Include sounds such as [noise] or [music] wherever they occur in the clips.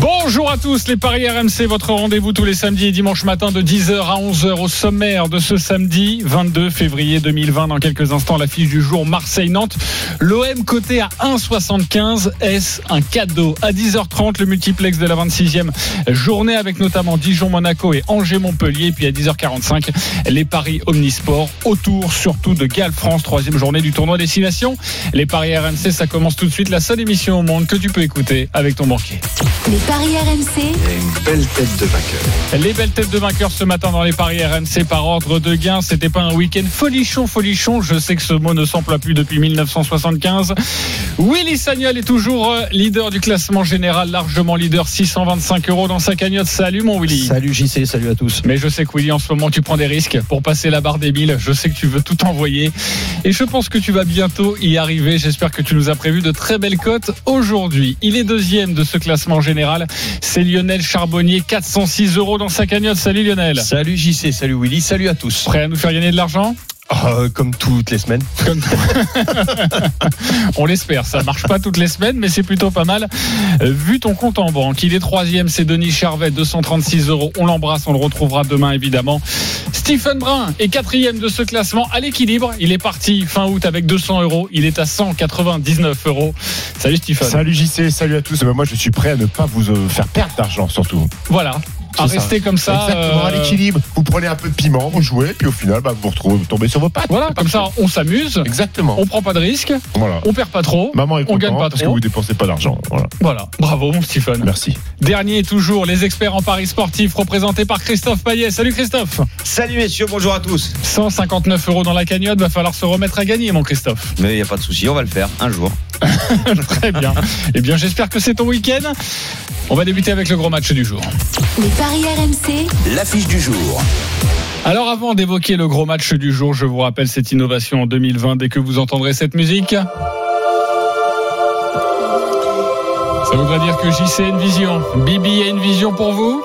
Bonjour à tous, les Paris RMC, votre rendez-vous tous les samedis et dimanches matin de 10h à 11h au sommaire de ce samedi 22 février 2020. Dans quelques instants, l'affiche du jour Marseille-Nantes. L'OM coté à 1,75. Est-ce un cadeau? À 10h30, le multiplex de la 26e journée avec notamment Dijon-Monaco et Angers-Montpellier. Puis à 10h45, les Paris Omnisport autour surtout de Galles-France, troisième journée du tournoi Destination. Les Paris RMC, ça commence tout de suite. La seule émission au monde que tu peux écouter avec ton banquier. Paris RMC, une belle tête de vainqueur. Les belles têtes de vainqueurs ce matin dans les paris RMC par ordre de gain. C'était pas un week-end folichon, folichon. Je sais que ce mot ne s'emploie plus depuis 1975. Willy Sagnol est toujours euh, leader du classement général, largement leader, 625 euros dans sa cagnotte. Salut mon Willy. Salut JC, salut à tous. Mais je sais que Willy, en ce moment, tu prends des risques pour passer la barre des 1000. Je sais que tu veux tout envoyer. Et je pense que tu vas bientôt y arriver. J'espère que tu nous as prévu de très belles cotes aujourd'hui. Il est deuxième de ce classement général. C'est Lionel Charbonnier, 406 euros dans sa cagnotte. Salut Lionel. Salut JC, salut Willy, salut à tous. Prêt à nous faire gagner de l'argent? Euh, comme toutes les semaines. Comme- [laughs] On l'espère, ça marche pas toutes les semaines, mais c'est plutôt pas mal. Vu ton compte en banque, il est troisième, c'est Denis Charvet, 236 euros. On l'embrasse, on le retrouvera demain évidemment. Stephen Brun est quatrième de ce classement à l'équilibre. Il est parti fin août avec 200 euros. Il est à 199 euros. Salut Stephen. Salut JC, salut à tous. Eh ben, Moi, je suis prêt à ne pas vous euh, faire perdre d'argent, surtout. Voilà. À C'est ça. rester comme ça. Exactement, à euh, l'équilibre. Vous prenez un peu de piment, vous jouez, puis au final, bah, vous vous retrouvez, vous tombez sur vos pattes. Voilà, comme ça, on s'amuse. Exactement. On prend pas de risques. Voilà. On perd pas trop. Maman est on gagne contente pas parce que trop. vous dépensez pas d'argent. Voilà. Voilà. Bravo, mon Stephen. Merci. Dernier toujours, les experts en paris sportifs, représentés par Christophe Payet. Salut Christophe. Salut messieurs, bonjour à tous. 159 euros dans la cagnotte, va falloir se remettre à gagner, mon Christophe. Mais il n'y a pas de souci, on va le faire un jour. [laughs] Très bien. Eh bien, j'espère que c'est ton week-end. On va débuter avec le gros match du jour. les paris RMC, L'affiche du jour. Alors, avant d'évoquer le gros match du jour, je vous rappelle cette innovation en 2020 dès que vous entendrez cette musique. Ça voudrait dire que JC a une vision. Bibi a une vision pour vous?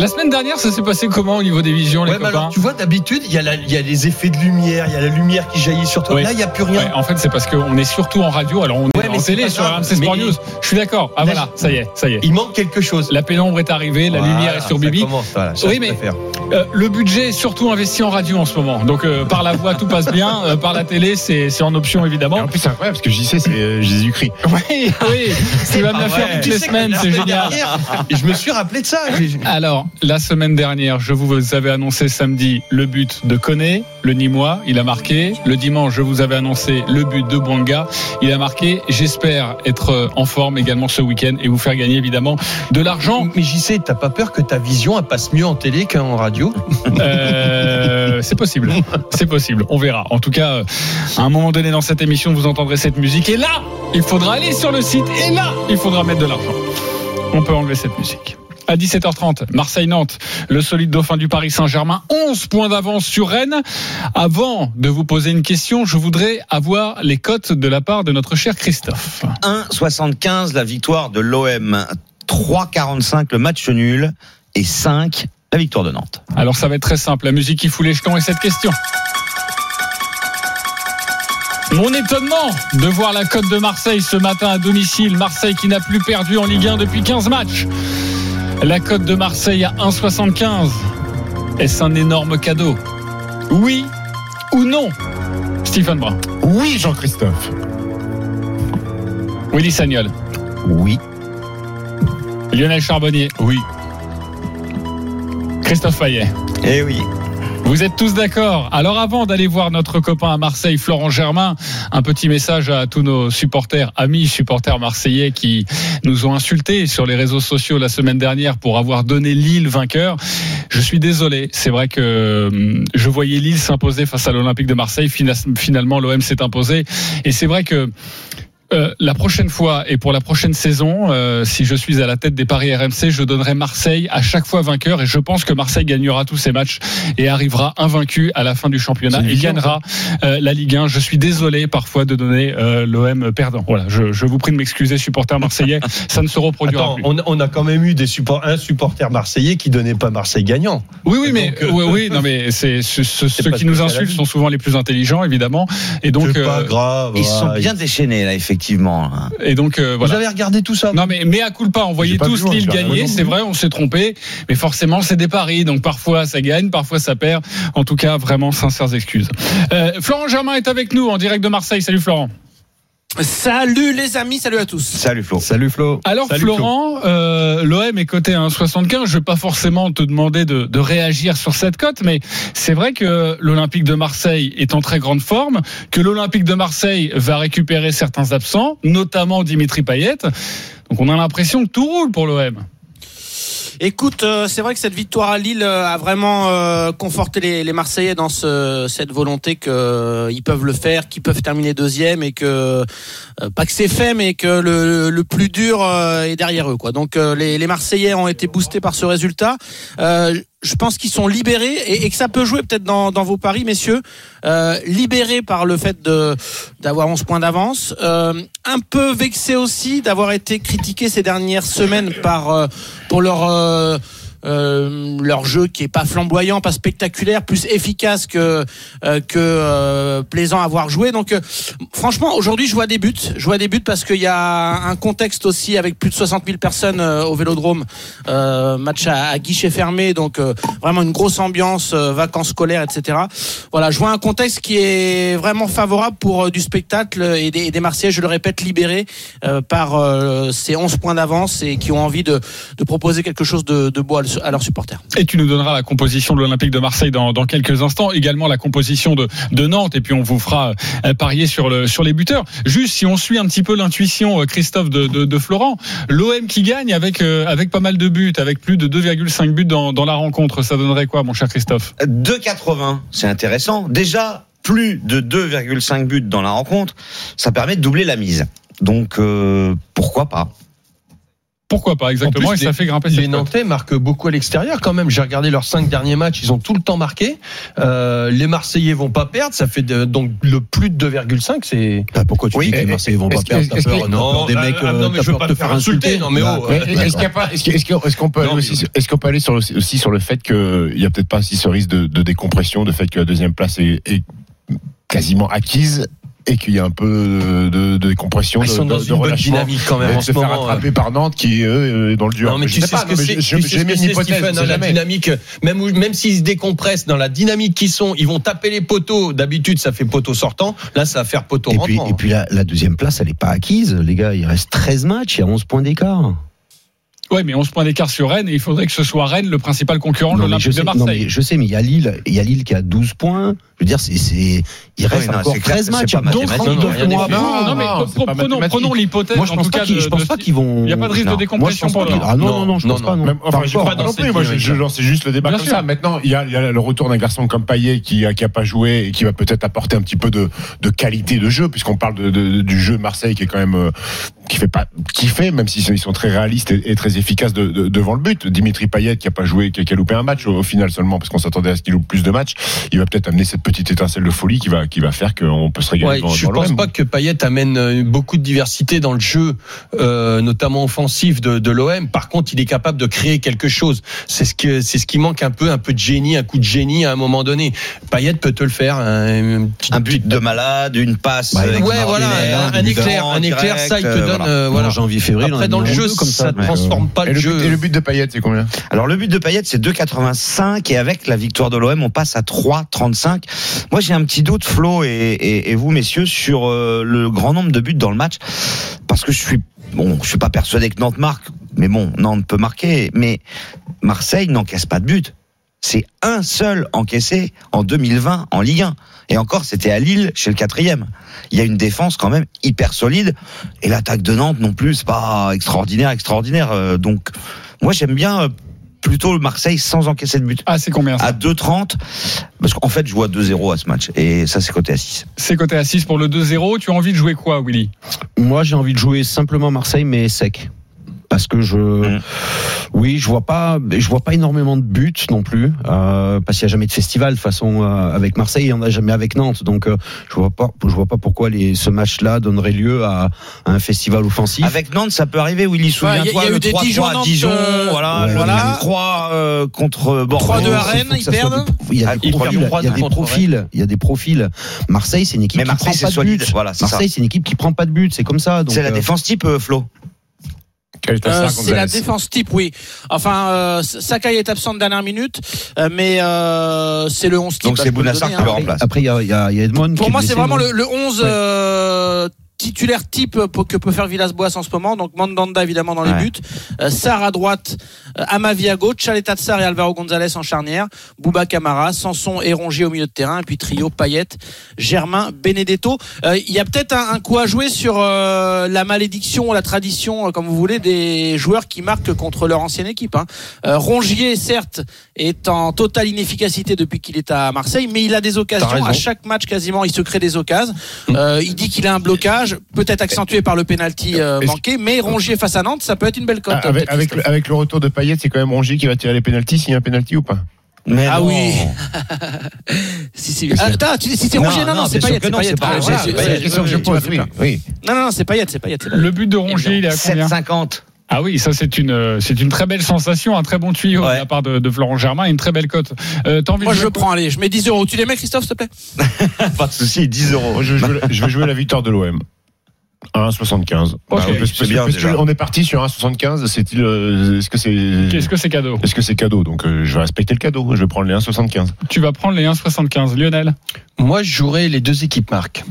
La semaine dernière, ça s'est passé comment au niveau des visions, les Ouais, copains alors, tu vois, d'habitude, il y, a y les effets de lumière, il y a la lumière qui jaillit sur toi. Oui. Là, il n'y a plus rien. Ouais, en fait, c'est parce qu'on est surtout en radio. Alors, on est Ouais, en c'est télé sur grave. RMC Sport News. Je suis d'accord. Ah Là, voilà, ça y est, ça y est. Il manque quelque chose. La pénombre est arrivée, la Voilà, lumière est sur ça Bibi. commence, voilà, ça, Oui, mais-. Euh, le budget est surtout investi en radio en ce moment. Donc, euh, par la voix, tout passe bien. Euh, par la télé, c'est c'est en option, Et évidemment. en plus, c'est incroyable parce que JC, c'est euh, Jésus-Christ. [laughs] Oui, oui. Ce qu'il va me Ah la faire ouais. toutes les sais semaines, c'est génial. Je me suis rappelé de ça. Alors, la semaine dernière, je vous avais annoncé samedi le but de Koné, le Nîmois, il a marqué. Le dimanche, je vous avais annoncé le but de Bouanga, il a marqué. J'espère être en forme également ce week-end et vous faire gagner évidemment de l'argent. Mais JC, t'as pas peur que ta vision elle passe mieux en télé qu'en radio? Euh, c'est possible, c'est possible. On verra. En tout cas, à un moment donné dans cette émission, vous entendrez cette musique et là, il faudra aller sur le site et là, il faudra mettre de l'argent. On peut enlever cette musique. À 17h30, Marseille-Nantes, le solide dauphin du Paris Saint-Germain, 11 points d'avance sur Rennes. Avant de vous poser une question, je voudrais avoir les cotes de la part de notre cher Christophe. 1,75 la victoire de l'OM, 3,45 le match nul et 5 la victoire de Nantes. Alors ça va être très simple, la musique qui fout les jetons et cette question. Mon étonnement de voir la cote de Marseille ce matin à domicile, Marseille qui n'a plus perdu en Ligue 1 depuis 15 matchs. La cote de Marseille à 1,75. Est-ce un énorme cadeau? Oui ou non? Stephen Brun. Oui, Jean-Christophe. Willy Sagnol. Oui. Lionel Charbonnier. Oui. Christophe Fayet. Eh oui. Vous êtes tous d'accord Alors avant d'aller voir notre copain à Marseille, Florent Germain, un petit message à tous nos supporters, amis supporters marseillais qui nous ont insultés sur les réseaux sociaux la semaine dernière pour avoir donné Lille vainqueur. Je suis désolé, c'est vrai que hum, je voyais Lille s'imposer face à l'Olympique de Marseille. Fina- Finalement, l'OM s'est imposé. Et c'est vrai que Euh, la prochaine fois et pour la prochaine saison, euh, si je suis à la tête des paris RMC, je donnerai Marseille à chaque fois vainqueur et je pense que Marseille gagnera tous ses matchs et arrivera invaincu à la fin du championnat et gagnera euh, la Ligue 1. Je suis désolé parfois de donner euh, l'OM perdant. Voilà, je, je vous prie de m'excuser, supporters marseillais, [laughs] ça ne se reproduira Attends, plus. on, on a quand même eu des support, un supporter marseillais qui donnait pas Marseille gagnant. Oui, oui, mais Donc, euh, oui, oui, [laughs] non, mais c'est ce- ce- C'est ceux qui nous insultent sont souvent les plus intelligents, évidemment, et donc C'est pas euh, grave. Ils sont ouais. bien déchaînés là, effectivement. Là. et donc euh, Vous voilà. avez regardé tout ça Non mais mais à culpa, on voyait pas tous moi, Lille gagner, c'est vrai, on s'est trompé, mais forcément c'est des paris, donc parfois ça gagne, parfois ça perd. En tout cas, vraiment sincères excuses. Euh, Florent Germain est avec nous en direct de Marseille. Salut Florent. Salut les amis, salut à tous. Salut Flo. Salut Flo. Alors Salut, Florent, euh, l'OM est coté à 1,75. Je vais pas forcément te demander de, de réagir sur cette cote, mais c'est vrai que l'Olympique de Marseille est en très grande forme, que l'Olympique de Marseille va récupérer certains absents, notamment Dimitri Payet. Donc on a l'impression que tout roule pour l'OM. Écoute, euh, c'est vrai que cette victoire à Lille euh, a vraiment euh, conforté les, Marseillais dans ce, cette volonté que euh, ils peuvent le faire, qu'ils peuvent terminer deuxième et que pas que c'est fait, mais que le, plus dur est derrière eux. Quoi. Donc les Marseillais ont été boostés par ce résultat. Je pense qu'ils sont libérés et, que ça peut jouer peut-être dans, vos paris, messieurs. Euh, libérés par le fait d'avoir 11 points d'avance. Euh, un peu vexés aussi d'avoir été critiqués ces dernières semaines par euh, pour leur euh, leur jeu qui est pas flamboyant, pas spectaculaire, plus efficace que euh, que euh, plaisant à voir jouer. Donc euh, franchement, aujourd'hui, je vois des buts. Je vois des buts parce qu'il y a un contexte aussi avec plus de 60 000 personnes euh, au Vélodrome, match à, guichet fermé, donc vraiment une grosse ambiance, vacances scolaires, etc. Voilà, je vois un contexte qui est vraiment favorable pour du spectacle et des, et des Marseillais, je le répète, libérés par ces 11 points d'avance et qui ont envie de, de proposer quelque chose de, de beau à leurs supporters. Et tu nous donneras la composition de l'Olympique de Marseille dans, dans quelques instants, également la composition de, de Nantes, et puis on vous fera euh, parier sur, le, sur les buteurs. Juste si on suit un petit peu l'intuition, euh, Christophe, de, de, de Florent, l'OM qui gagne avec, euh, avec pas mal de buts, avec plus de 2,5 buts dans, dans la rencontre, ça donnerait quoi, mon cher Christophe? 2,80, c'est intéressant. Déjà, plus de 2,5 buts dans la rencontre, ça permet de doubler la mise. Donc, euh, pourquoi pas? Pourquoi pas exactement plus, Et ça les- fait grimper Les. Nantais marquent beaucoup à l'extérieur quand même. J'ai regardé leurs cinq derniers matchs, ils ont tout le temps marqué. Euh, les Marseillais vont pas perdre, ça fait de- donc le plus de 2,5, c'est. Bah, pourquoi tu Oui, dis que les Marseillais vont pas perdre? T'as peur, non, des ah, mecs, ah, euh, non, mais je veux pas te faire insulter, insulter non, mais oh, Mais Est-ce qu'il y a pas- est-ce que- est-ce que- est-ce qu'on peut aller aussi, bon. est-ce qu'on peut aller sur le- aussi sur le fait qu'il y a peut-être pas aussi ce risque de, de décompression, de fait que la deuxième place est, est quasiment acquise? Et qu'il y a un peu de, de, de décompression, Ils de, sont dans de- de une bonne dynamique quand même en ce se faire moment. attraper par Nantes qui eux est dans le dur. Non, mais Je tu sais sais pas, ce que c'est, tu j'ai ce mis une hypothèse, hein, la dynamique, même, où- même s'ils se décompressent dans la dynamique qu'ils sont, ils vont taper les poteaux. D'habitude, ça fait poteau sortant. Là, ça va faire poteau Et puis, et puis la, la deuxième place, elle n'est pas acquise, les gars. Il reste 13 matchs, il y a 11 points d'écart. Ouais, mais 11 points d'écart sur Rennes, et il faudrait que ce soit Rennes le principal concurrent de l'Olympique de non, Marseille. mais je sais, mais il y a Lille, il y a Lille qui a 12 points. Je veux dire, c'est, c'est, il reste Oui, non, encore c'est clair 13 que c'est matchs. pas Donc, Non, non, mais prenons, l'hypothèse. Moi, je en pense tout pas cas, je pense pas qu'ils vont. Il n'y a pas de risque de décompression pour Ah non, non, non, je pense pas, enfin, je pas non plus. Moi, je, lance juste le débat comme ça. Maintenant, il y a, il y a le retour d'un garçon comme Payet qui a, qui a pas joué et qui va peut-être apporter un petit peu de, de qualité de jeu, puisqu'on parle du jeu de Marseille qui est quand même euh, qui fait pas kiffer, même s'ils sont, ils sont très réalistes et, et très efficaces de- de- devant le but. Dimitri Payet qui a pas joué, qui a, qui a loupé un match au, au final seulement, parce qu'on s'attendait à ce qu'il loupe plus de matchs. Il va peut-être amener cette petite étincelle de folie qui va qui va faire qu'on peut se régaler Ouais, devant, je devant pense pas que Payet amène euh, beaucoup de diversité dans le jeu, euh, notamment offensif de, de l'OM. Par contre, il est capable de créer quelque chose. C'est ce que c'est ce qui manque un peu, un peu de génie, un coup de génie à un moment donné. Payet peut te le faire. Un, petit- Un but de malade, une passe. Bah, ouais, voilà, un, un éclair, un éclair, ça il te euh, donne. Voilà. euh, En voilà. janvier, février. Après, dans le jeu, comme ça ne transforme pas Et le jeu. but, et le but de Payet, c'est combien? Alors le but de Payet c'est 2,85 et avec la victoire de l'OM on passe à 3,35. Moi j'ai un petit doute Flo et, et- et vous messieurs sur euh, le grand nombre de buts dans le match parce que je suis bon je suis pas persuadé que Nantes marque mais bon Nantes peut marquer mais Marseille n'encaisse pas de but. C'est un seul encaissé en 2020 en Ligue 1. Et encore, c'était à Lille, chez le quatrième. Il y a une défense quand même hyper solide. Et l'attaque de Nantes non plus, c'est pas extraordinaire, extraordinaire. Euh, Donc, moi, j'aime bien euh, plutôt le Marseille sans encaisser de but. Ah, c'est combien ça? À 2,30. Parce qu'en fait, je vois 2-0 à ce match. Et ça, c'est coté à 6. C'est coté à 6 pour le 2-0. Tu as envie de jouer quoi, Willy? Moi, j'ai envie de jouer simplement Marseille, mais sec. Parce que je, Mm. oui, je vois pas, je vois pas énormément de buts non plus, euh, parce qu'il n'y a jamais de festival de toute façon euh, avec Marseille, il n'y en a jamais avec Nantes, donc euh, je vois pas, je vois pas pourquoi les, ce match-là donnerait lieu à, à un festival offensif. Avec Nantes, ça peut arriver, Willy. Ouais, il y a- Souviens-toi, il y a eu le des 3-3 Dijon-Nantes, Dijon, euh, voilà, ouais, le voilà. 3 euh, contre Bordeaux. 3-2 à Il Rennes, ils perdent. des- Il y a Ah, des ils profils, perdent il y a des contre profils, il y a des profils. Marseille, c'est une équipe Mais qui Marseille, prend c'est pas de solide. but. Voilà, c'est Marseille, c'est une équipe qui prend pas de but, c'est comme ça. C'est la euh, défense type, euh, Flo. Euh, c'est la défense type, oui. Enfin, euh, Sakai est absent de dernière minute, euh, mais euh, c'est le 11 type. Donc bah, c'est le Bounassar qui le hein. remplace. Après, il y a, il y a, y a Edmond. Pour est moi, c'est vraiment le, le 11 Ouais. Titulaire type que peut faire Villas-Boas en ce moment. Donc Mandanda évidemment dans les Ouais. buts, euh, Sarr à droite, euh, Amavi à gauche, Chaleta de Sarr et Alvaro González en charnière, Bouba Camara, Sanson et Rongier au milieu de terrain, et puis trio Payet, Germain, Benedetto. Euh, Il y a peut-être un, un coup à jouer sur euh, la malédiction, la tradition, comme vous voulez, des joueurs qui marquent contre leur ancienne équipe. hein. Euh, Rongier, certes, est en totale inefficacité depuis qu'il est à Marseille, mais il a des occasions à chaque match quasiment. Il se crée des occasions. Euh, il dit qu'il a un blocage, peut-être accentué par le penalty euh, manqué, mais Rongier face à Nantes, ça peut être une belle cote. Ah, avec, le, avec le retour de Payet, c'est quand même Rongier qui va tirer les pénalties s'il y a un pénalty ou pas Mais Ah non. oui. [laughs] si, si. Ah, attends, tu- si c'est Rongier, non, non, c'est Payet, c'est Payet. la question que je pose, oui. Non, non, non, c'est Payet, c'est Payet. Le but de Rongier, il est à combien 7,50. Ah oui, ça c'est une euh, c'est une très belle sensation, un très bon tuyau Ouais. de la part de, de Florent Germain une très belle cote. Euh, t'as envie Moi, de je prends, allez, je mets 10 euros. Tu les mets, Christophe, s'il te plaît? [laughs] Pas de souci, 10 euros. Je, jouer, je vais jouer la victoire de l'OM. 1,75. Bah, Ok, parce- c'est parce- bien, parce que déjà. on est parti sur 1,75. C'est-il, euh, est-ce que c'est, Qu'est-ce que c'est cadeau est-ce que c'est cadeau Donc, euh, je vais respecter le cadeau. Je vais prendre les 1,75. Tu vas prendre les 1,75. Lionel Moi, je jouerais les deux équipes marques.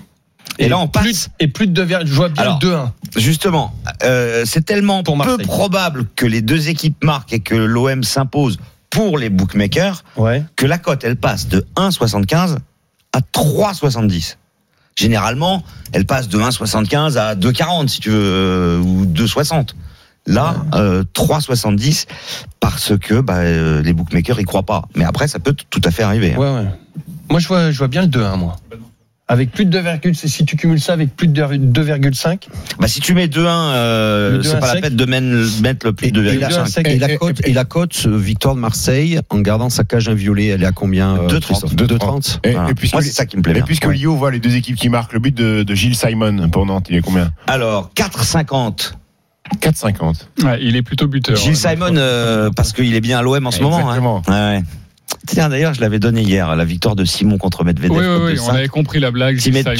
Et là, on plus, passe. Et plus de deux ver- Je vois bien Alors, le 2-1. Justement, euh, c'est tellement Pour peu Marseille. probable que les deux équipes marquent et que l'OM s'impose pour les bookmakers Ouais. que la cote, elle passe de 1,75 à 3,70. Généralement, elle passe de 1,75 à 2,40 si tu veux, euh, ou 2,60. Là, euh, 3,70 parce que bah, euh, les bookmakers y croient pas. Mais après, ça peut tout à fait arriver. hein. Ouais, ouais. Moi, je vois, je vois bien le 2-1, moi. Avec plus de 2, si tu cumules ça avec plus de 2,5. Bah, si tu mets 2-1, euh, Le 2-1 c'est pas la sec. peine de mettre le plus Et, de et 2,5. la, sec. et la Et- cote, et- et la cote, euh, victoire de Marseille en gardant sa cage inviolée, elle est à combien euh, 2,30. Christophe 2,30. 2,30 Et, Voilà. et puisque, Moi, c'est ça qui me plaît et bien. puisque Ouais. Lio voit les deux équipes qui marquent, le but de, de Gilles Simon pour Nantes, il est combien Alors, 4,50. 4,50. Ouais, il est plutôt buteur. Gilles Simon, euh, parce qu'il est bien à l'OM en ce moment. Exactement. Hein. Ouais, ouais. Tiens, d'ailleurs, je l'avais donné hier, la victoire de Simon contre Medvedev. Oui, oui, on 5. avait compris la blague. Tu m'étonnes.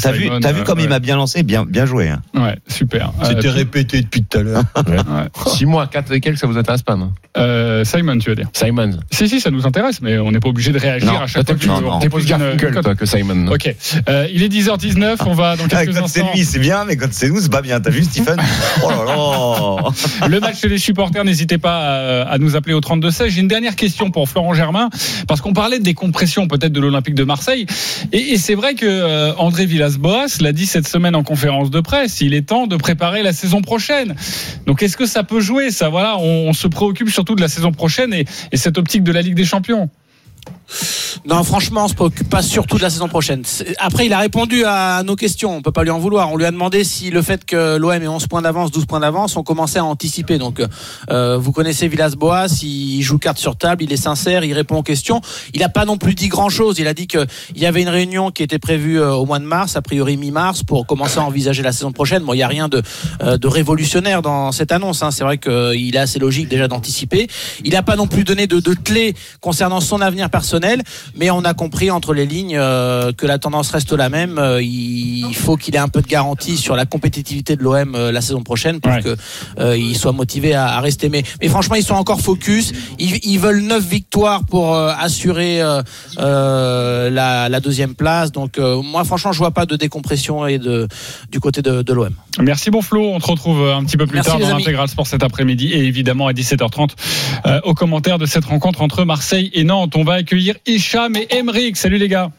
T'as vu, Simon, t'as vu euh, comme il m'a bien lancé Bien, bien joué. hein. Ouais, super. Euh, C'était répété depuis tout à l'heure. [laughs] ouais. 6 mois, 4 et quelques, ça vous intéresse pas, non Euh, Simon, tu veux dire Simon. Si, si, ça nous intéresse, mais on n'est pas obligé de réagir Non, à chaque fois plus, que non, tu- non. t'es plus Garfunkel, toi, que Simon. Ok, Euh, il est 10h19, on va dans Ah, quelques quand c'est lui, c'est bien, mais quand c'est nous, c'est pas bien. T'as vu, Stephen [laughs] Oh là là Le match des supporters, n'hésitez pas à, à nous appeler au 32-16. J'ai une dernière question pour Florent Germain, parce qu'on parlait de décompression peut-être de l'Olympique de Marseille. Et, c'est vrai que euh, André Villas-Boas l'a dit cette semaine en conférence de presse, il est temps de préparer la saison prochaine. Donc est-ce que ça peut jouer ça? Voilà, on, se préoccupe surtout de la saison prochaine et cette optique de la Ligue des Champions. Non, franchement, on se préoccupe pas surtout de la saison prochaine. Après, il a répondu à nos questions. On peut pas lui en vouloir. On lui a demandé si le fait que l'OM ait 11 points d'avance, 12 points d'avance, on commençait à anticiper. Donc, euh, vous connaissez Villas-Boas, il joue carte sur table, il est sincère, il répond aux questions. Il a pas non plus dit grand chose. Il a dit que il y avait une réunion qui était prévue euh, au mois de mars, a priori mi-mars, pour commencer à envisager la saison prochaine. Bon, il y a rien de, euh, de révolutionnaire dans cette annonce. Hein. C'est vrai qu'il est assez logique déjà d'anticiper. Il a pas non plus donné de, de clés concernant son avenir personnel, mais on a compris entre les lignes euh, que la tendance reste la même. Euh, il faut qu'il ait un peu de garantie sur la compétitivité de l'OM euh, la saison prochaine pour Ouais. que euh, il soit motivé à, à rester. Mais, mais franchement, ils sont encore focus. Ils, ils veulent neuf victoires pour assurer la, la deuxième place. Donc moi, franchement, je vois pas de décompression et de du côté de, de l'OM. Merci bon Flo, on te retrouve un petit peu plus Merci, tard dans l'intégral sport cet après-midi et évidemment à 17h30 euh, au commentaire de cette rencontre entre Marseille et Nantes. On va accueillir Hicham et Emeric. Salut les gars.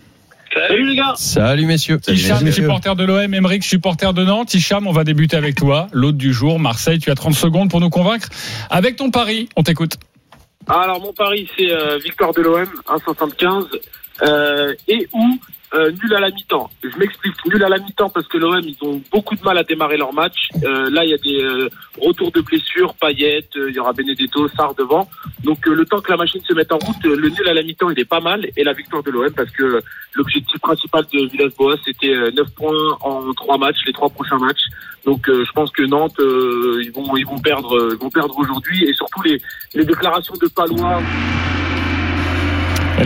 Salut, messieurs. Hicham, messieurs. supporter de l'OM, Emeric, supporter de Nantes. Hicham, on va débuter avec toi. L'autre du jour, Marseille, tu as 30 secondes pour nous convaincre avec ton pari. On t'écoute. Alors mon pari c'est euh, victoire de l'OM 1,75 euh, et ou euh, nul à la mi-temps. Je m'explique, nul à la mi-temps parce que l'OM ils ont beaucoup de mal à démarrer leur match. Euh, là il y a des euh, retours de blessures, Payet, euh, il y aura Benedetto, Sarr devant. Donc euh, le temps que la machine se mette en route, euh, le nul à la mi-temps il est pas mal et la victoire de l'OM parce que l'objectif principal de Villas-Boas c'était euh, 9 points en trois matchs, les trois prochains matchs. Donc je pense que Nantes ils vont ils vont perdre ils vont perdre aujourd'hui et surtout les les déclarations de Palois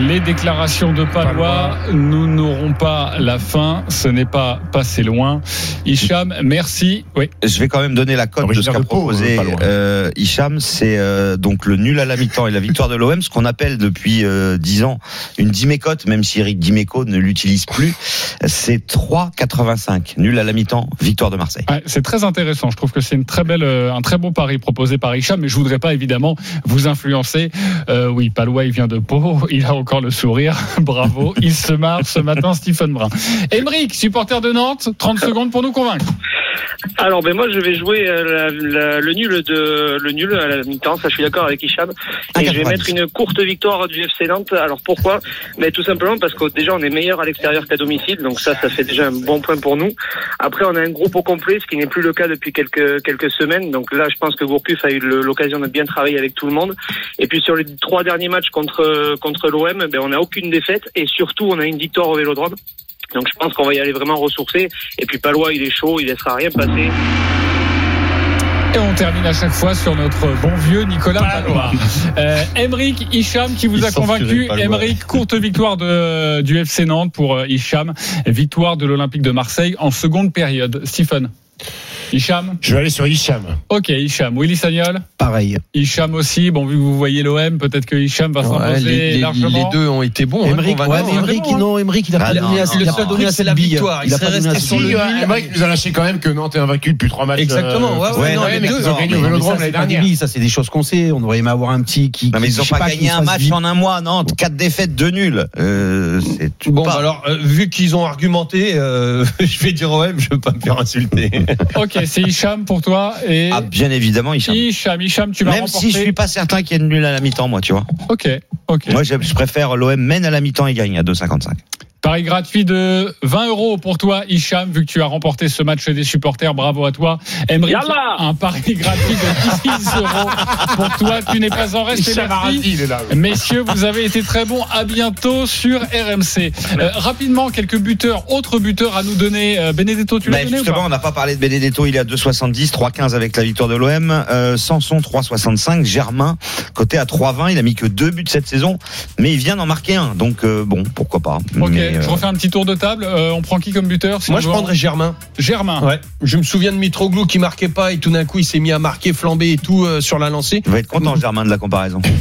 Les déclarations de Palois, nous n'aurons pas la fin. Ce n'est pas passé loin. Hicham, merci. Oui. Je vais quand même donner la cote de ce qu'a proposé euh, Hicham. C'est euh, donc le nul à la mi-temps et la victoire de l'OM, ce qu'on appelle depuis euh, 10 ans une dimécote, même si Eric Dimeco ne l'utilise plus. C'est 3,85. Nul à la mi-temps, victoire de Marseille. Ouais, c'est très intéressant. Je trouve que c'est une très belle, euh, un très bon pari proposé par Hicham, mais je voudrais pas évidemment vous influencer. Euh, oui, Palois, il vient de Pau. [laughs] Il a encore le sourire. [laughs] Bravo. Il se marre ce matin, Stephen Brun. Emeric, supporter de Nantes, 30 secondes pour nous convaincre. Alors ben moi je vais jouer euh, la- la- le nul de le nul à la mi-temps, ça je suis d'accord avec Hicham. Et je vais mettre une courte victoire du FC Nantes. Alors pourquoi? Mais tout simplement parce que déjà on est meilleur à l'extérieur qu'à domicile, donc ça ça fait déjà un bon point pour nous. Après on a un groupe au complet, ce qui n'est plus le cas depuis quelques quelques semaines. Donc là je pense que Gourcuff a eu l'occasion de bien travailler avec tout le monde. Et puis sur les trois derniers matchs contre contre l'OM, ben on n'a aucune défaite et surtout on a une victoire au Vélodrome. Donc je pense qu'on va y aller vraiment ressourcer. Et puis Palois, il est chaud, il laissera rien passer. Et on termine à chaque fois sur notre bon vieux Nicolas Palois. Euh, Emeric, Hicham qui vous Il a convaincu. Emeric, courte victoire de, du FC Nantes pour euh, Hicham. Victoire de l'Olympique de Marseille en seconde période. Stephen. Hicham Je vais aller sur Hicham. Ok, Hicham. Willy Sagnol Pareil. Hicham aussi. Bon, vu que vous voyez l'OM, peut-être que Hicham va Ouais, s'imposer les, les- largement. les deux ont été bons. hein, ouais, mais hein. Emeric, non, Emeric, il a Ah pas non, donné non, assez, il a le pas seul donné assez c'est de la victoire. Il serait pas donné resté sur le. Emmerich nous a lâché quand même que Nantes est invaincu depuis trois matchs. Exactement, ouais, ouais, ouais, non, ouais, mais ils ont gagné au Vélodrome ça, l'année c'est pas des dernière. ça, c'est des choses qu'on sait. On aurait aimé avoir un petit qui. Non mais ils ont je sais pas gagné un match en un mois, Nantes. Quatre défaites, deux nuls. Euh, Bon, bah alors, euh, vu qu'ils ont argumenté, euh, [laughs] je vais dire OM, je veux pas me faire insulter. Ok, c'est Hicham pour toi. Et Ah, bien évidemment, Hicham. Hicham, Hicham, tu vas Même remporter. si je suis pas certain qu'il y ait de nul à la mi-temps, moi, tu vois. Ok, ok. Moi, je, je préfère l'OM mène à la mi-temps et gagne à 2,55. Paris gratuit de 20 euros pour toi, Hicham, vu que tu as remporté ce match des supporters. Bravo à toi. Yallah un pari gratuit de 10 [laughs] euros pour toi. Tu n'es pas en reste. et Hicham merci. Arati, il est là. Messieurs, vous avez été très bons. À bientôt sur RMC. Euh, rapidement, quelques buteurs, autres buteurs à nous donner. Euh, Benedetto, tu l'as donné ou justement, pas on n'a pas parlé de Benedetto, il est à 2,70, 3,15 avec la victoire de l'OM. Euh, Sanson, 3,65. Germain, côté à 3,20. Il a mis que deux buts cette saison, mais il vient d'en marquer un. Donc, euh, bon, pourquoi pas. Mais, euh, je refais un petit tour de table. Euh, on prend qui comme buteur si Moi, je prendrais Germain. Germain. Ouais. Je me souviens de Mitroglou qui marquait pas et tout d'un coup, il s'est mis à marquer, flamber et tout euh, sur la lancée. il va être content, Germain, de la comparaison. Ouais,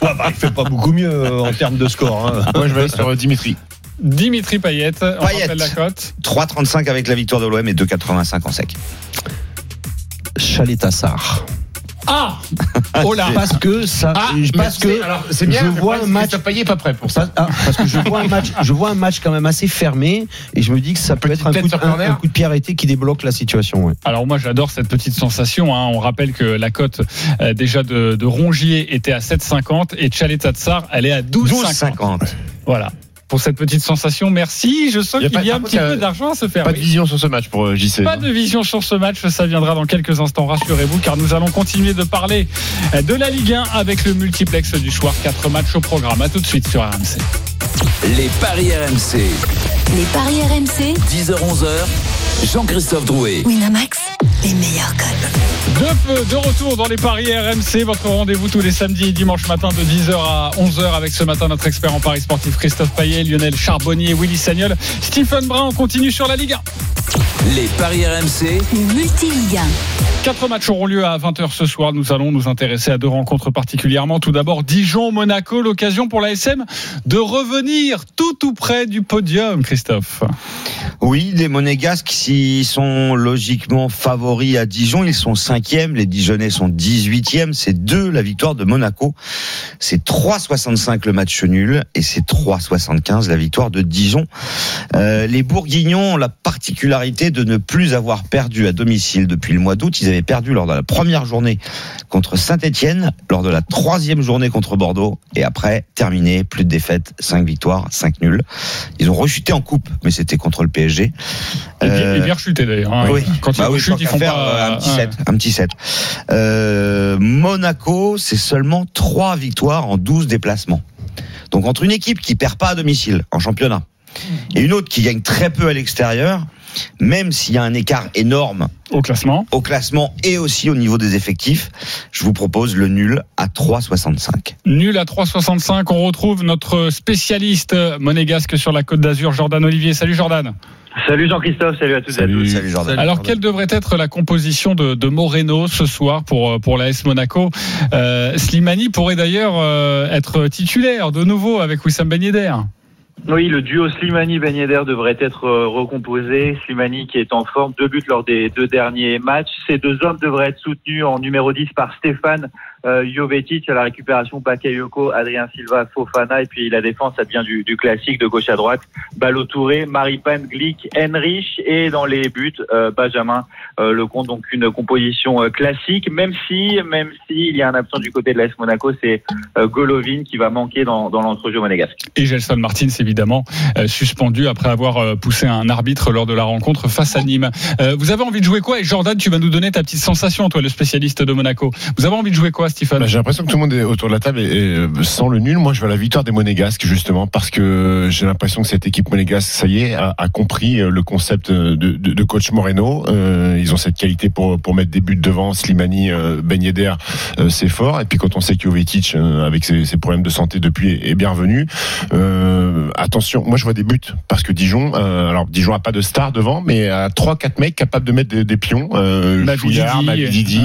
[laughs] bah, il fait pas beaucoup mieux euh, en termes de score. hein. Moi, je vais aller sur euh, Dimitri. Dimitri Payet. On Payet. rappelle la cote. 3,35 avec la victoire de l'OM et 2,85 en sec. Chalet Tassar. Ah Oh là Parce que ça, Ah, parce que alors, c'est bien, je vois un match. Est pas prêt pour ça. Ah, parce que je vois un match, je vois un match quand même assez fermé et je me dis que ça peut être un coup, de, un- un coup de pied arrêté qui débloque la situation. ouais. Alors moi j'adore cette petite sensation. hein. On rappelle que la cote euh, déjà de, de Rongier était à 7,50 et Chalet Tatsar elle est à 12,50. 12,50. Voilà. Pour cette petite sensation, merci. Je sens Y a qu'il y a un petit peu d'argent à se faire. Pas de vision sur ce match pour euh, JC. Pas de vision sur ce match, ça viendra dans quelques instants, rassurez-vous, car nous allons continuer de parler de la Ligue 1 avec le multiplex du soir. Quatre matchs au programme. À tout de suite sur RMC. Les paris RMC. Les paris RMC. 10h-11h. Jean-Christophe Drouet. Winamax. Les meilleurs codes. De, peu- de retour dans les paris RMC, votre rendez-vous tous les samedis et dimanches matin de 10h à 11h avec ce matin notre expert en paris sportif Christophe Payet, Lionel Charbonnier, Willy Sagnol, Stephen Brun. On continue sur la Ligue 1. Les paris RMC. Le multi-Ligue 1. Quatre matchs auront lieu à 20h ce soir. Nous allons nous intéresser à deux rencontres particulièrement. Tout d'abord, Dijon-Monaco, l'occasion pour la SM de revenir tout tout près du podium, Christophe. Oui, les Monégasques, s'ils sont logiquement favoris à Dijon, ils sont cinquièmes. Les Dijonnais sont 18e. C'est deux la victoire de Monaco. C'est 3,65 le match nul et c'est 3,75 la victoire de Dijon. Euh, les Bourguignons ont la particularité de ne plus avoir perdu à domicile depuis le mois d'août. Ils perdu lors de la première journée contre Saint-Etienne, lors de la troisième journée contre Bordeaux, et après, terminé, plus de défaites, 5 victoires, 5 nuls. Ils ont rechuté en coupe, mais c'était contre le PSG. Et bien, Euh, et bien rechuté d'ailleurs. hein. oui. Quand ils Bah oui, rechutent, tant ils font faire, pas euh, un petit ouais. set, un petit set. Euh, Monaco, c'est seulement 3 victoires en 12 déplacements. Donc entre une équipe qui perd pas à domicile en championnat et une autre qui gagne très peu à l'extérieur, même s'il y a un écart énorme au classement, au classement et aussi au niveau des effectifs, je vous propose le nul à 3,65. Nul à 3,65. On retrouve notre spécialiste monégasque sur la Côte d'Azur, Jordan Olivier. Salut Jordan. Salut Jean-Christophe, salut à toutes et à tous. Salut Jordan. Alors, quelle devrait être la composition de, de Moreno ce soir pour, euh, pour la S Monaco? Euh, Slimani pourrait d'ailleurs euh, être titulaire de nouveau avec Wissam Ben Yedder. Oui, le duo Slimani-Ben devrait être euh, recomposé. Slimani qui est en forme, deux buts lors des deux derniers matchs. Ces deux hommes devraient être soutenus en numéro 10 par Stéphane euh, Jovetic à la récupération, Bakayoko, Adrien Silva, Fofana et puis la défense, ça devient du, du classique de gauche à droite. Ballot Touré, Maripan, Glick, Henrich et dans les buts, euh, Benjamin euh, Lecomte. Donc une composition euh, classique, même si, même si il y a un absent du côté de l'AS Monaco, c'est euh, Golovin qui va manquer dans, dans l'entrejeu monégasque. Et Gelson Martins, évidemment, euh, suspendu après avoir poussé un arbitre lors de la rencontre face à Nîmes. Vous avez envie de jouer quoi? Et Jordan, tu vas nous donner ta petite sensation, toi, le spécialiste de Monaco. Vous avez envie de jouer quoi, Bah, J'ai l'impression que tout le monde est autour de la table et, et, euh, sans le nul. Moi, je veux la victoire des Monégasques justement parce que j'ai l'impression que cette équipe monégasque, ça y est, a, a compris euh, le concept de, de, de coach Moreno. Euh, ils ont cette qualité pour pour mettre des buts devant. Slimani, euh, Ben Yedder, euh, c'est fort. Et puis quand on sait que Jovetic, euh, avec ses, ses problèmes de santé depuis, est, est bienvenu. Euh, attention, moi je vois des buts parce que Dijon, euh, alors Dijon a pas de star devant, mais à trois quatre mecs capables de mettre des, des pions. Euh,